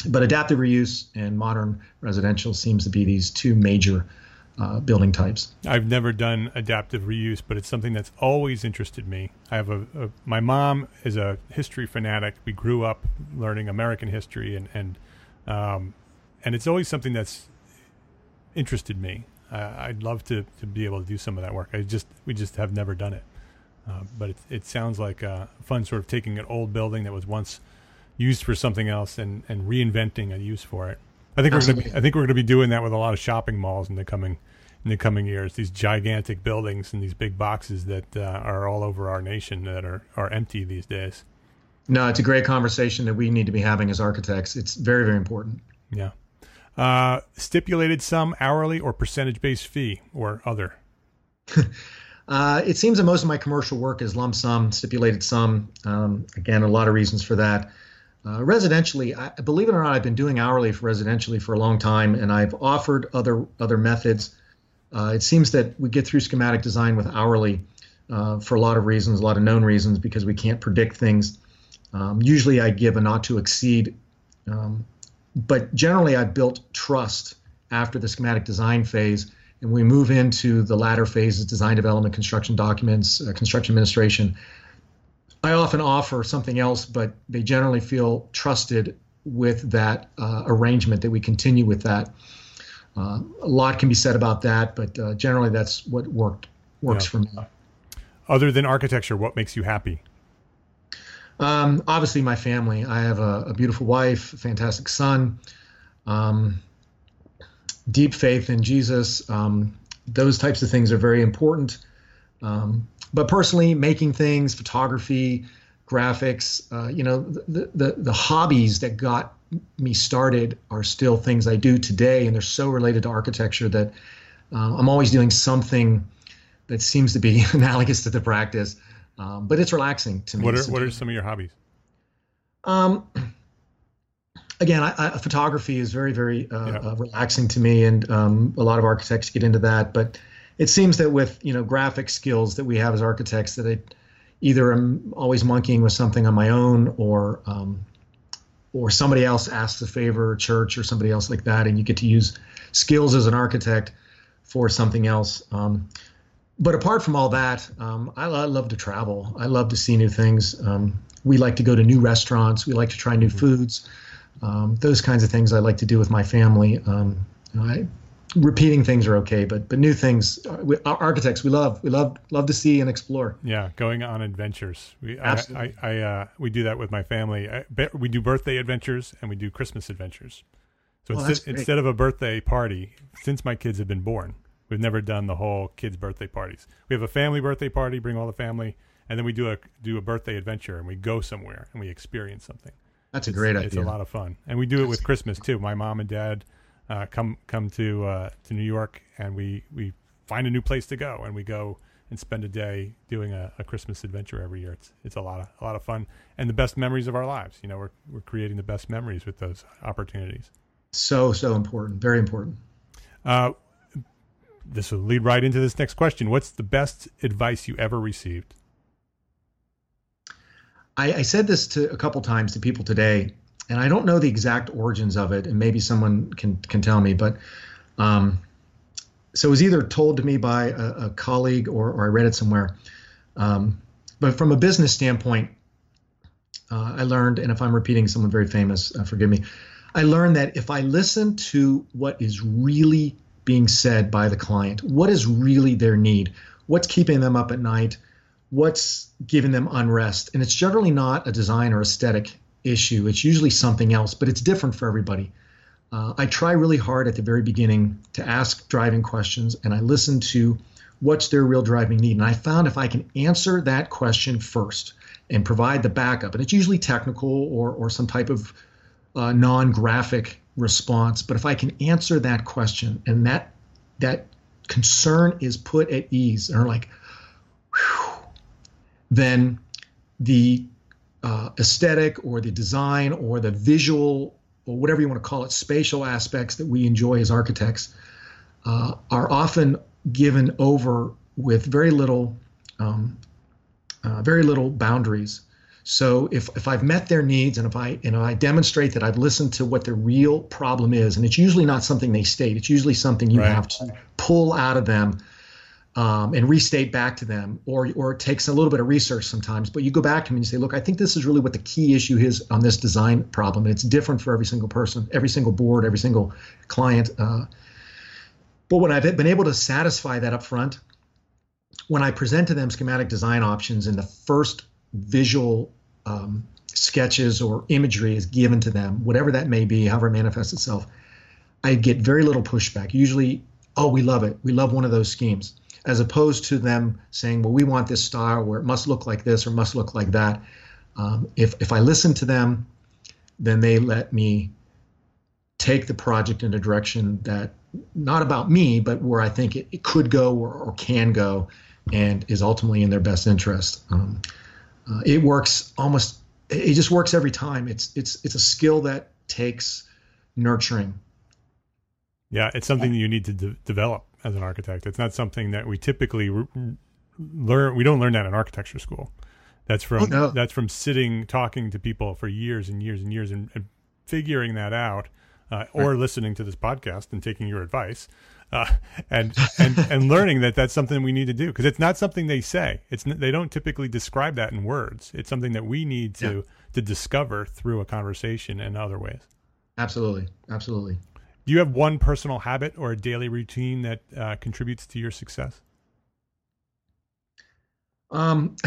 Speaker 2: but adaptive reuse and modern residential seems to be these two major uh, building types.
Speaker 1: I've never done adaptive reuse, but it's something that's always interested me. I have a, a, my mom is a history fanatic. We grew up learning American history, and and um, and it's always something that's interested me. Uh, I'd love to, to be able to do some of that work. I just we just have never done it, uh, but it, it sounds like a fun sort of taking an old building that was once used for something else and and reinventing a use for it. I think we're gonna be, I think we're going to be doing that with a lot of shopping malls in the coming in the coming years. These gigantic buildings and these big boxes that uh, are all over our nation that are are empty these days.
Speaker 2: No, it's a great conversation that we need to be having as architects. It's very very important.
Speaker 1: Yeah. Uh, stipulated sum, hourly or percentage based fee, or other. *laughs*
Speaker 2: uh, it seems that most of my commercial work is lump sum, stipulated sum. Um, again, a lot of reasons for that. Uh, residentially, I, believe it or not, I've been doing hourly for residentially for a long time, and I've offered other other methods. Uh, it seems that we get through schematic design with hourly uh, for a lot of reasons, a lot of known reasons, because we can't predict things. Um, usually, I give a not to exceed, um, but generally, I built trust after the schematic design phase, and we move into the latter phases: design development, construction documents, uh, construction administration. I often offer something else, but they generally feel trusted with that uh, arrangement that we continue with that. Uh, a lot can be said about that, but uh, generally that's what worked works yeah. for me.
Speaker 1: Other than architecture, what makes you happy?
Speaker 2: Um, obviously, my family. I have a, a beautiful wife, a fantastic son, um, deep faith in Jesus. Um, those types of things are very important. Um, but personally, making things, photography, graphics, uh, you know, the, the, the hobbies that got me started are still things I do today, and they're so related to architecture that uh, I'm always doing something that seems to be *laughs* analogous to the practice. Um, but it's relaxing to me.
Speaker 1: What are what are some of your hobbies?
Speaker 2: Um, again, I, I, photography is very very uh, yeah. uh, relaxing to me, and um, a lot of architects get into that. But it seems that with you know graphic skills that we have as architects, that I either am always monkeying with something on my own, or um, or somebody else asks a favor, church or somebody else like that, and you get to use skills as an architect for something else. Um, but apart from all that, um, I, I, love to travel. I love to see new things. Um, we like to go to new restaurants. We like to try new mm-hmm. foods. Um, those kinds of things I like to do with my family. Um, I, repeating things are okay, but but new things, uh, we, architects, we love we love love to see and explore.
Speaker 1: Yeah, going on adventures.
Speaker 2: We Absolutely.
Speaker 1: I, I, I uh, we do that with my family. I, we do birthday adventures and we do Christmas adventures. So well, instead, instead of a birthday party, since my kids have been born, we've never done the whole kids' birthday parties. We have a family birthday party, bring all the family, and then we do a do a birthday adventure and we go somewhere and we experience something.
Speaker 2: That's
Speaker 1: it's,
Speaker 2: a great idea.
Speaker 1: It's a lot of fun, and we do it with Christmas too. My mom and dad uh, come come to uh, to New York, and we we find a new place to go, and we go and spend a day doing a, a, Christmas adventure every year. It's it's a lot of a lot of fun and the best memories of our lives. You know, we're we're creating the best memories with those opportunities.
Speaker 2: So so important, very important.
Speaker 1: Uh, this will lead right into this next question. What's the best advice you ever received?
Speaker 2: I, I said this to a couple times to people today, and I don't know the exact origins of it, and maybe someone can can tell me. But um, so it was either told to me by a, a colleague or, or I read it somewhere. Um, but from a business standpoint, uh, I learned, and if I'm repeating someone very famous, uh, forgive me. I learned that if I listen to what is really being said by the client, what is really their need, what's keeping them up at night, what's giving them unrest, and it's generally not a design or aesthetic issue. It's usually something else, but it's different for everybody. Uh, I try really hard at the very beginning to ask driving questions and I listen to what's their real driving need. And I found if I can answer that question first and provide the backup, and it's usually technical or, or some type of uh, non graphic response, but if I can answer that question and that, that concern is put at ease, are like, whew, then the uh, aesthetic or the design or the visual or whatever you want to call it, spatial aspects that we enjoy as architects uh, are often given over with very little, um, uh, very little boundaries. So if, if I've met their needs and if I and I demonstrate that I've listened to what the real problem is, and it's usually not something they state, it's usually something you right. have to pull out of them um, and restate back to them, or or it takes a little bit of research sometimes. But you go back to them and you say, look, I think this is really what the key issue is on this design problem, and it's different for every single person, every single board, every single client. Uh, but when I've been able to satisfy that up front, when I present to them schematic design options in the first visual um, sketches or imagery is given to them, whatever that may be, however it manifests itself, I get very little pushback. Usually, oh, we love it. We love one of those schemes as opposed to them saying, well, we want this style where it must look like this or must look like that. Um, if, if I listen to them, then they let me take the project in a direction that not about me, but where I think it, it could go or, or, can go and is ultimately in their best interest. Um, uh, it works almost, it just works every time. It's, it's, it's a skill that takes nurturing.
Speaker 1: Yeah, it's something that you need to de- develop as an architect. It's not something that we typically re- learn. We don't learn that in architecture school. That's from
Speaker 2: Oh, no.
Speaker 1: that's from sitting talking to people for years and years and years and, and figuring that out, uh, or listening to this podcast and taking your advice, uh, *laughs* and and and learning that that's something we need to do because it's not something they say. It's they don't typically describe that in words. It's something that we need to
Speaker 2: Yeah.
Speaker 1: to discover through a conversation and other ways.
Speaker 2: Absolutely, absolutely.
Speaker 1: Do you have one personal habit or a daily routine that uh, contributes to your success?
Speaker 2: Um, *clears throat*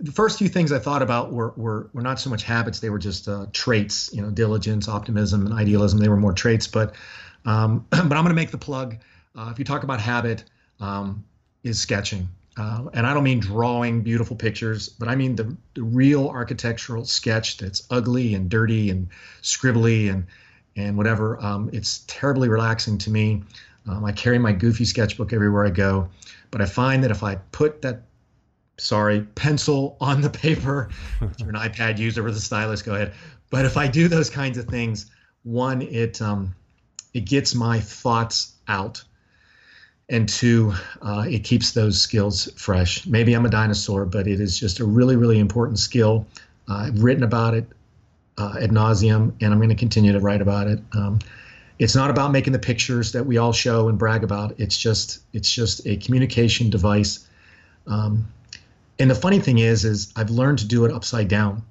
Speaker 2: the first few things I thought about were, were were not so much habits; they were just uh, traits. You know, diligence, optimism, and idealism. They were more traits. But um, *clears throat* but I'm going to make the plug. Uh, if you talk about habit, um, is sketching, uh, and I don't mean drawing beautiful pictures, but I mean the, the real architectural sketch that's ugly and dirty and scribbly and and whatever. Um, it's terribly relaxing to me. Um, I carry my goofy sketchbook everywhere I go, but I find that if I put that sorry, pencil on the paper. if you're an *laughs* iPad user with a stylus, go ahead. But if I do those kinds of things, one, it um, it gets my thoughts out, and two, uh, it keeps those skills fresh. Maybe I'm a dinosaur, but it is just a really, really important skill. Uh, I've written about it uh, ad nauseum, and I'm going to continue to write about it. Um, it's not about making the pictures that we all show and brag about. It's just it's just a communication device. Um, and the funny thing is, is I've learned to do it upside down,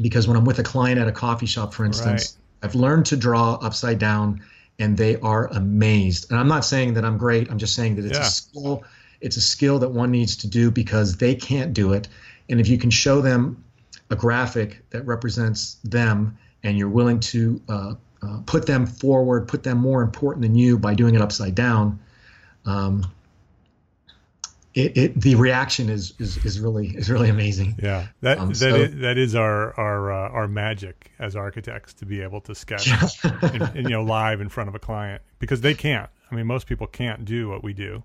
Speaker 2: because when I'm with a client at a coffee shop, for instance, I've learned to draw upside down, and they are amazed. And I'm not saying that I'm great. I'm just saying that it's
Speaker 1: Yeah.
Speaker 2: a skill. It's a skill that one needs to do because they can't do it. And if you can show them a graphic that represents them, and you're willing to uh, uh, put them forward, put them more important than you by doing it upside down. Um, it, it the reaction is, is is really is really amazing.
Speaker 1: Yeah, that
Speaker 2: Um,
Speaker 1: that
Speaker 2: so-
Speaker 1: is, that is our our uh, our magic as architects to be able to sketch in, in, you know live in front of a client because they can't. I mean, most people can't do what we do.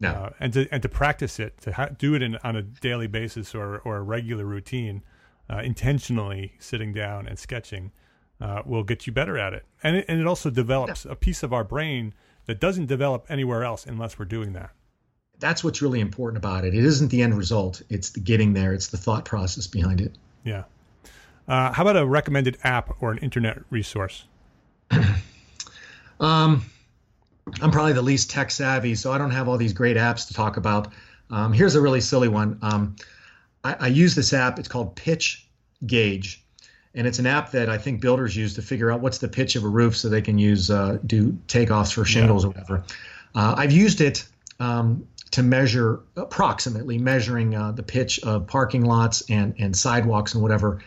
Speaker 2: No.
Speaker 1: Uh, and to and to practice it, to ha- do it in, on a daily basis or or a regular routine, uh, intentionally sitting down and sketching, uh, will get you better at it. And it, and it also develops a piece of our brain that doesn't develop anywhere else unless we're doing that.
Speaker 2: That's what's really important about it. It isn't the end result; it's the getting there. It's the thought process behind it.
Speaker 1: Yeah. Uh, how about a recommended app or an internet resource? *clears throat*
Speaker 2: Um, I'm probably the least tech savvy, so I don't have all these great apps to talk about. Um, here's a really silly one. Um, I, I use this app. It's called Pitch Gauge, and it's an app that I think builders use to figure out what's the pitch of a roof so they can use uh, do takeoffs for shingles or whatever. Uh, I've used it um, to measure approximately measuring uh, the pitch of parking lots and and sidewalks and whatever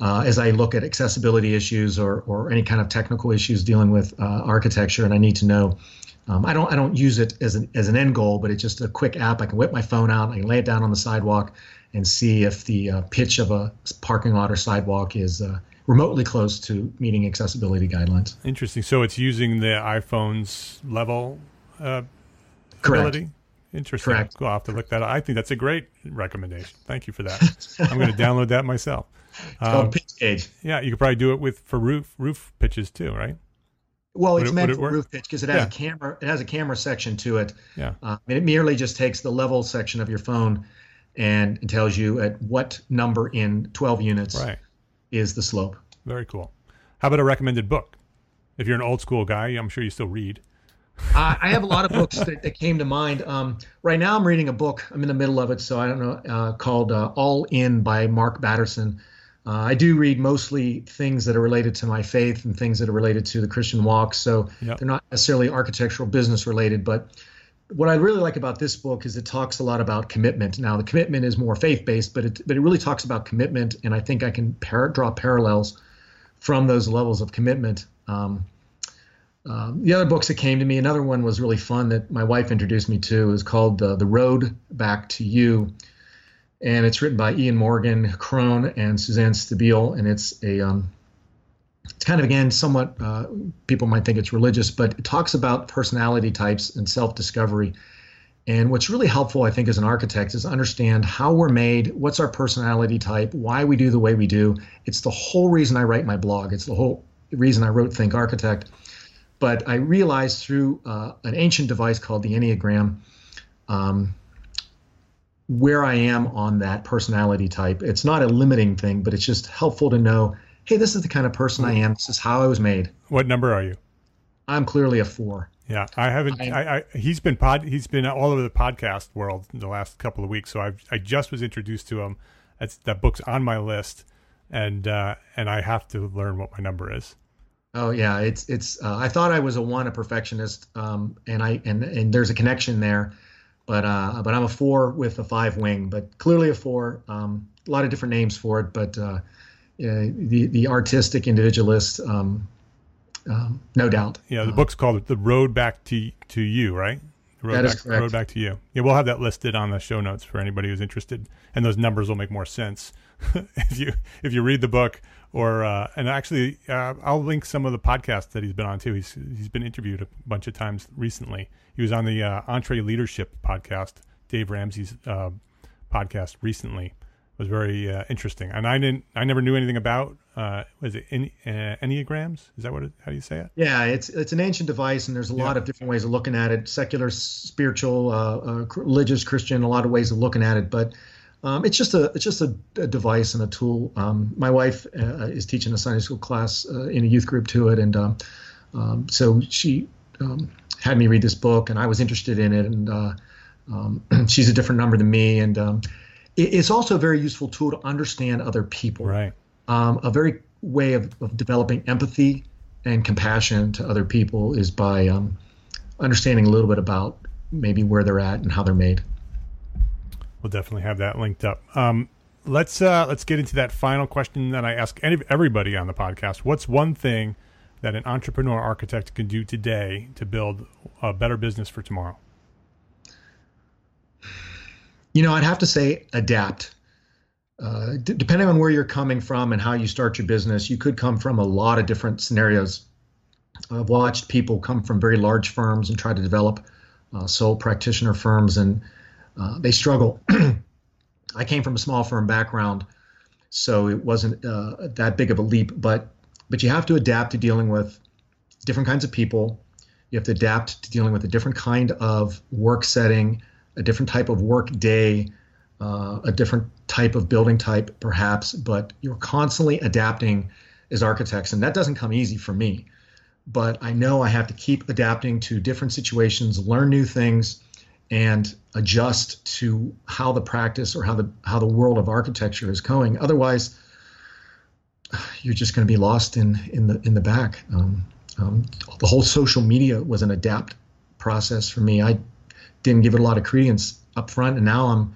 Speaker 2: uh, as I look at accessibility issues or, or any kind of technical issues dealing with uh, architecture, and I need to know. Um, I don't I don't use it as an as an end goal, but it's just a quick app. I can whip my phone out, I can lay it down on the sidewalk, and see if the uh, pitch of a parking lot or sidewalk is uh, remotely close to meeting accessibility guidelines.
Speaker 1: Interesting. So it's using the iPhone's level uh,
Speaker 2: Correct.
Speaker 1: ability. Interesting.
Speaker 2: Correct.
Speaker 1: Cool. I'll have to look that up. I think that's a great recommendation. Thank you for that. *laughs* I'm going to download that myself.
Speaker 2: It's
Speaker 1: Um,
Speaker 2: called pitch gauge.
Speaker 1: yeah, you could probably do it with for roof roof pitches too, right?
Speaker 2: Well,
Speaker 1: Would
Speaker 2: it's
Speaker 1: it-
Speaker 2: meant
Speaker 1: it
Speaker 2: for
Speaker 1: work?
Speaker 2: roof pitch because it has
Speaker 1: Yeah.
Speaker 2: a camera. It has a camera section to it.
Speaker 1: Yeah.
Speaker 2: Uh, and it merely just takes the level section of your phone and it tells you at what number in 12 units
Speaker 1: Right.
Speaker 2: is the slope.
Speaker 1: Very cool. How about a recommended book? If you're an old school guy, I'm sure you still read.
Speaker 2: I I have a lot of books that, that came to mind. Um, right now, I'm reading a book. I'm in the middle of it, so I don't know. Uh, called uh, All In by Mark Batterson. Uh, I do read mostly things that are related to my faith and things that are related to the Christian walk. So
Speaker 1: Yep.
Speaker 2: they're not necessarily architectural business related. But what I really like about this book is it talks a lot about commitment. Now, the commitment is more faith based, but it but it really talks about commitment, and I think I can par- draw parallels from those levels of commitment. Um, um, the other books that came to me, another one was really fun that my wife introduced me to, is called uh, The Road Back to You. And it's written by Ian Morgan, Cron, and Suzanne Stabile. And it's a, um, it's kind of, again, somewhat, uh, people might think it's religious, but it talks about personality types and self discovery. And what's really helpful, I think, as an architect is understand how we're made, what's our personality type, why we do the way we do. It's the whole reason I write my blog. It's the whole reason I wrote Think Architect but I realized through uh, an ancient device called the Enneagram, um, where I am on that personality type. It's not a limiting thing, but it's just helpful to know, hey, this is the kind of person I am. This is how I was made.
Speaker 1: What number are you?
Speaker 2: I'm clearly a four.
Speaker 1: Yeah, I haven't. I, I, he's been pod. He's been all over the podcast world in the last couple of weeks. So I I just was introduced to him. That's that book's on my list, and uh, and I have to learn what my number is.
Speaker 2: Oh yeah, it's it's. Uh, I thought I was a one, a perfectionist, um, and I and and there's a connection there, but uh, but I'm a four with a five wing, but clearly a four. Um, a lot of different names for it, but uh, the the artistic individualist, um, um, no doubt.
Speaker 1: Yeah, the book's called "The Road Back to to You," right?
Speaker 2: The road that
Speaker 1: back,
Speaker 2: is correct.
Speaker 1: Road back to you. Yeah, we'll have that listed on the show notes for anybody who's interested, and those numbers will make more sense *laughs* if you if you read the book or uh, and actually uh, I'll link some of the podcasts that he's been on too. He's he's been interviewed a bunch of times recently. He was on the uh, EntreLeadership podcast, Dave Ramsey's uh, podcast recently. It was very uh, interesting, and I didn't I never knew anything about uh, was it Enne- enneagrams? Is that what it, how do you say it?
Speaker 2: Yeah, it's it's an ancient device, and there's a
Speaker 1: Yeah.
Speaker 2: lot of different ways of looking at it: secular, spiritual, uh, uh, religious, Christian. A lot of ways of looking at it, but um, it's just a it's just a, a device and a tool. Um, my wife uh, is teaching a Sunday school class uh, in a youth group to it, and um, um, so she um, had me read this book, and I was interested in it. And uh, um, *clears throat* she's a different number than me, and um, it, it's also a very useful tool to understand other people
Speaker 1: Right.
Speaker 2: um, a very way of, of developing empathy and compassion to other people is by um, understanding a little bit about maybe where they're at and how they're made.
Speaker 1: We'll definitely have that linked up. Um, let's uh, let's get into that final question that I ask any, everybody on the podcast. What's one thing that an entrepreneur architect can do today to build a better business for tomorrow?
Speaker 2: You know, I'd have to say adapt. Uh, d- depending on where you're coming from and how you start your business, you could come from a lot of different scenarios. I've watched people come from very large firms and try to develop uh, sole practitioner firms, and uh, they struggle. *clears throat* I came from a small firm background, so it wasn't uh, that big of a leap. But but you have to adapt to dealing with different kinds of people. You have to adapt to dealing with a different kind of work setting, a different type of work day, uh, a different type of building type, perhaps. But you're constantly adapting as architects, and that doesn't come easy for me. But I know I have to keep adapting to different situations, learn new things, and adjust to how the practice or how the how the world of architecture is going. Otherwise, you're just going to be lost in in the in the back. Um, um, the whole social media was an adapt process for me. I didn't give it a lot of credence up front, and now I'm,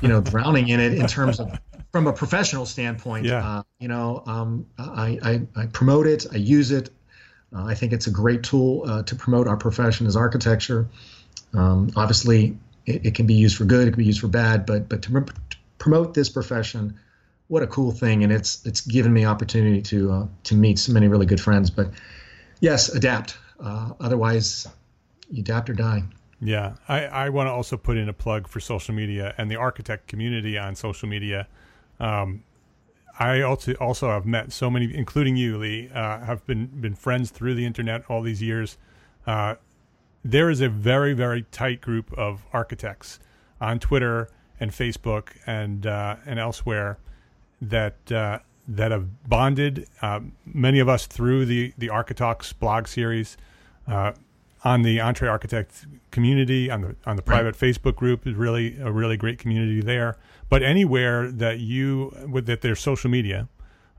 Speaker 2: you know, drowning in it in terms of from a professional standpoint.
Speaker 1: Yeah.
Speaker 2: Uh, you know, um, I, I I promote it, I use it. Uh, I think it's a great tool uh, to promote our profession as architecture. Um, obviously, it, it can be used for good, it can be used for bad, but but to, to promote this profession, what a cool thing! And it's it's given me opportunity to uh, to meet so many really good friends. But yes, adapt. Uh, otherwise, you adapt or die.
Speaker 1: Yeah, I, I want to also put in a plug for social media and the architect community on social media. Um, I also also have met so many, including you, Lee, uh, have been been friends through the internet all these years. Uh, there is a very very tight group of architects on Twitter and Facebook and uh, and elsewhere that uh, that have bonded. Um, many of us through the the Architalks blog series. Uh, on the Entre Architect community, on the on the private Facebook group is really a really great community there. But anywhere that you with that there's social media,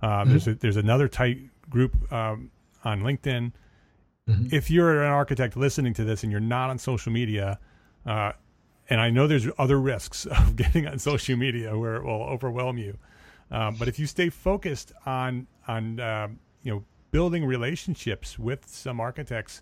Speaker 1: uh, there's a, there's another tight group um, on LinkedIn. If you're an architect listening to this and you're not on social media, uh, and I know there's other risks *laughs* of getting on social media where it will overwhelm you, um, but if you stay focused on on um, you know building relationships with some architects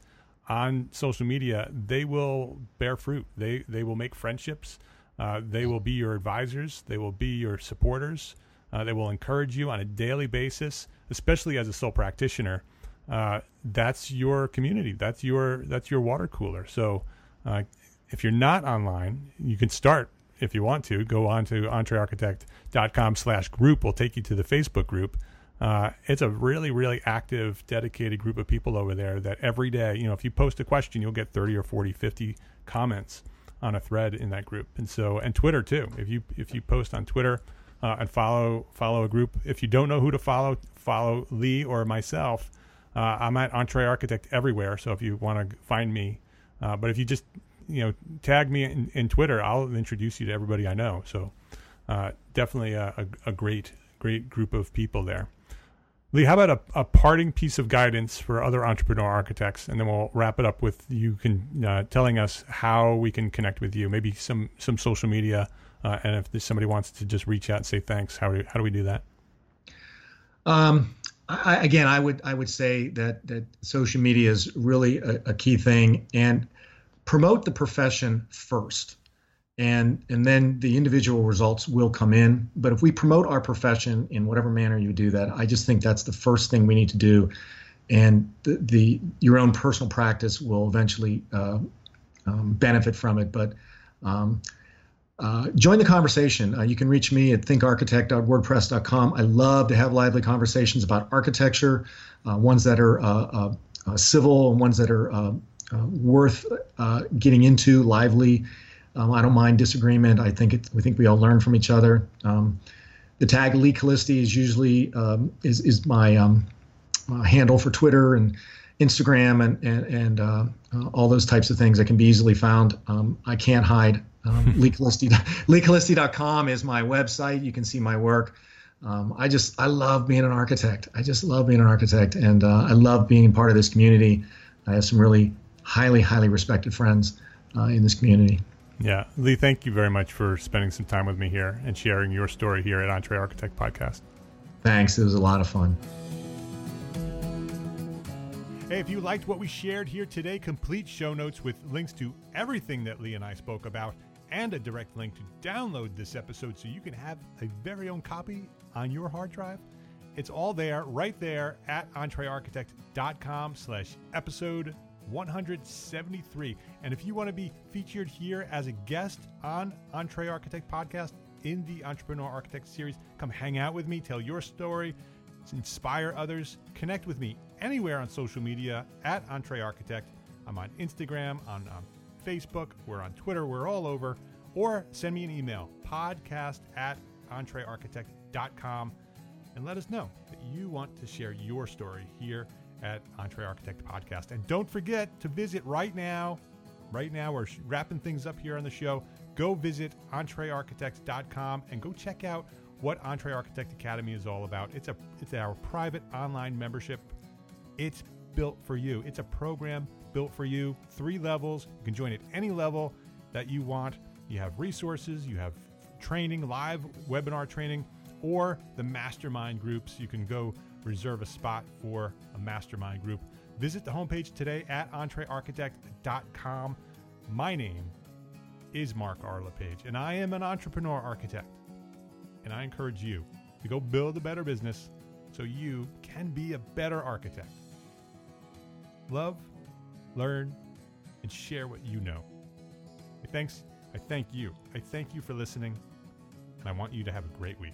Speaker 1: on social media, they will bear fruit. They they will make friendships. Uh, they will be your advisors. They will be your supporters. Uh, they will encourage you on a daily basis, especially as a sole practitioner. Uh, that's your community. That's your that's your water cooler. So uh, if you're not online, you can start if you want to. Go on to entrearchitect.com slash group. We'll take you to the Facebook group. Uh, it's a really, really active, dedicated group of people over there that every day, you know, if you post a question, you'll get 30 or 40, 50 comments on a thread in that group, and so and Twitter too. If you if you post on Twitter uh, and follow follow a group, if you don't know who to follow, follow Lee or myself. Uh, I'm at Entre Architect everywhere, so if you want to find me, uh, but if you just you know tag me in, in, Twitter, I'll introduce you to everybody I know. So uh, definitely a, a, a, great great group of people there. Lee, how about a, a, parting piece of guidance for other entrepreneur architects, and then we'll wrap it up with you can uh, telling us how we can connect with you, maybe some some social media, uh, and if somebody wants to just reach out and say thanks, how do how do we do that?
Speaker 2: Um, I, again, I would I would say that that social media is really a, a key thing, and promote the profession first. And and then the individual results will come in. But if we promote our profession in whatever manner you do that i just think that's the first thing we need to do. And the, the your own personal practice will eventually uh, um, benefit from it. But um, uh, join the conversation. Uh, you can reach me at thinkarchitect.wordpress.com. I love to have lively conversations about architecture, uh, ones that are uh, uh, civil and ones that are worth getting into, lively um, I don't mind disagreement. I think it, we think we all learn from each other. Um, the tag Lee Calisti is usually um, is is my um, handle for Twitter and Instagram and and, and all those types of things that can be easily found. Um, I can't hide. Um, *laughs* Lee Calisti, LeeCalisti.com is my website. You can see my work. Um, I just I love being an architect. I just love being an architect, and uh, I love being part of this community. I have some really highly highly respected friends uh, in this community.
Speaker 1: Yeah. Lee, thank you very much for spending some time with me here and sharing your story here at Entre Architect Podcast.
Speaker 2: Thanks. It was a lot of fun.
Speaker 1: Hey, if you liked what we shared here today, complete show notes with links to everything that Lee and I spoke about and a direct link to download this episode so you can have a very own copy on your hard drive. It's all there, right there at entrearchitect.com slash episode 173. And if you want to be featured here as a guest on Entre Architect Podcast in the Entrepreneur Architect series, come hang out with me, tell your story, inspire others, connect with me anywhere on social media at Entre Architect. I'm on Instagram, on Facebook, we're on Twitter, we're all over. Or send me an email, podcast at entrearchitect.com, and let us know that you want to share your story here at Entre Architect Podcast. And don't forget to visit right now. Right now, we're wrapping things up here on the show. Go visit entrearchitect.com and go check out what Entre Architect Academy is all about. It's a it's our private online membership. It's built for you. It's a program built for you. Three levels. You can join at any level that you want. You have resources, you have training, live webinar training, or the mastermind groups. You can go reserve a spot for a mastermind group. Visit the homepage today at entrearchitect.com. My name is Mark R. LePage, and I am an entrepreneur architect. And I encourage you to go build a better business so you can be a better architect. Love, learn, and share what you know. I Thanks. I thank you. I thank you for listening, and I want you to have a great week.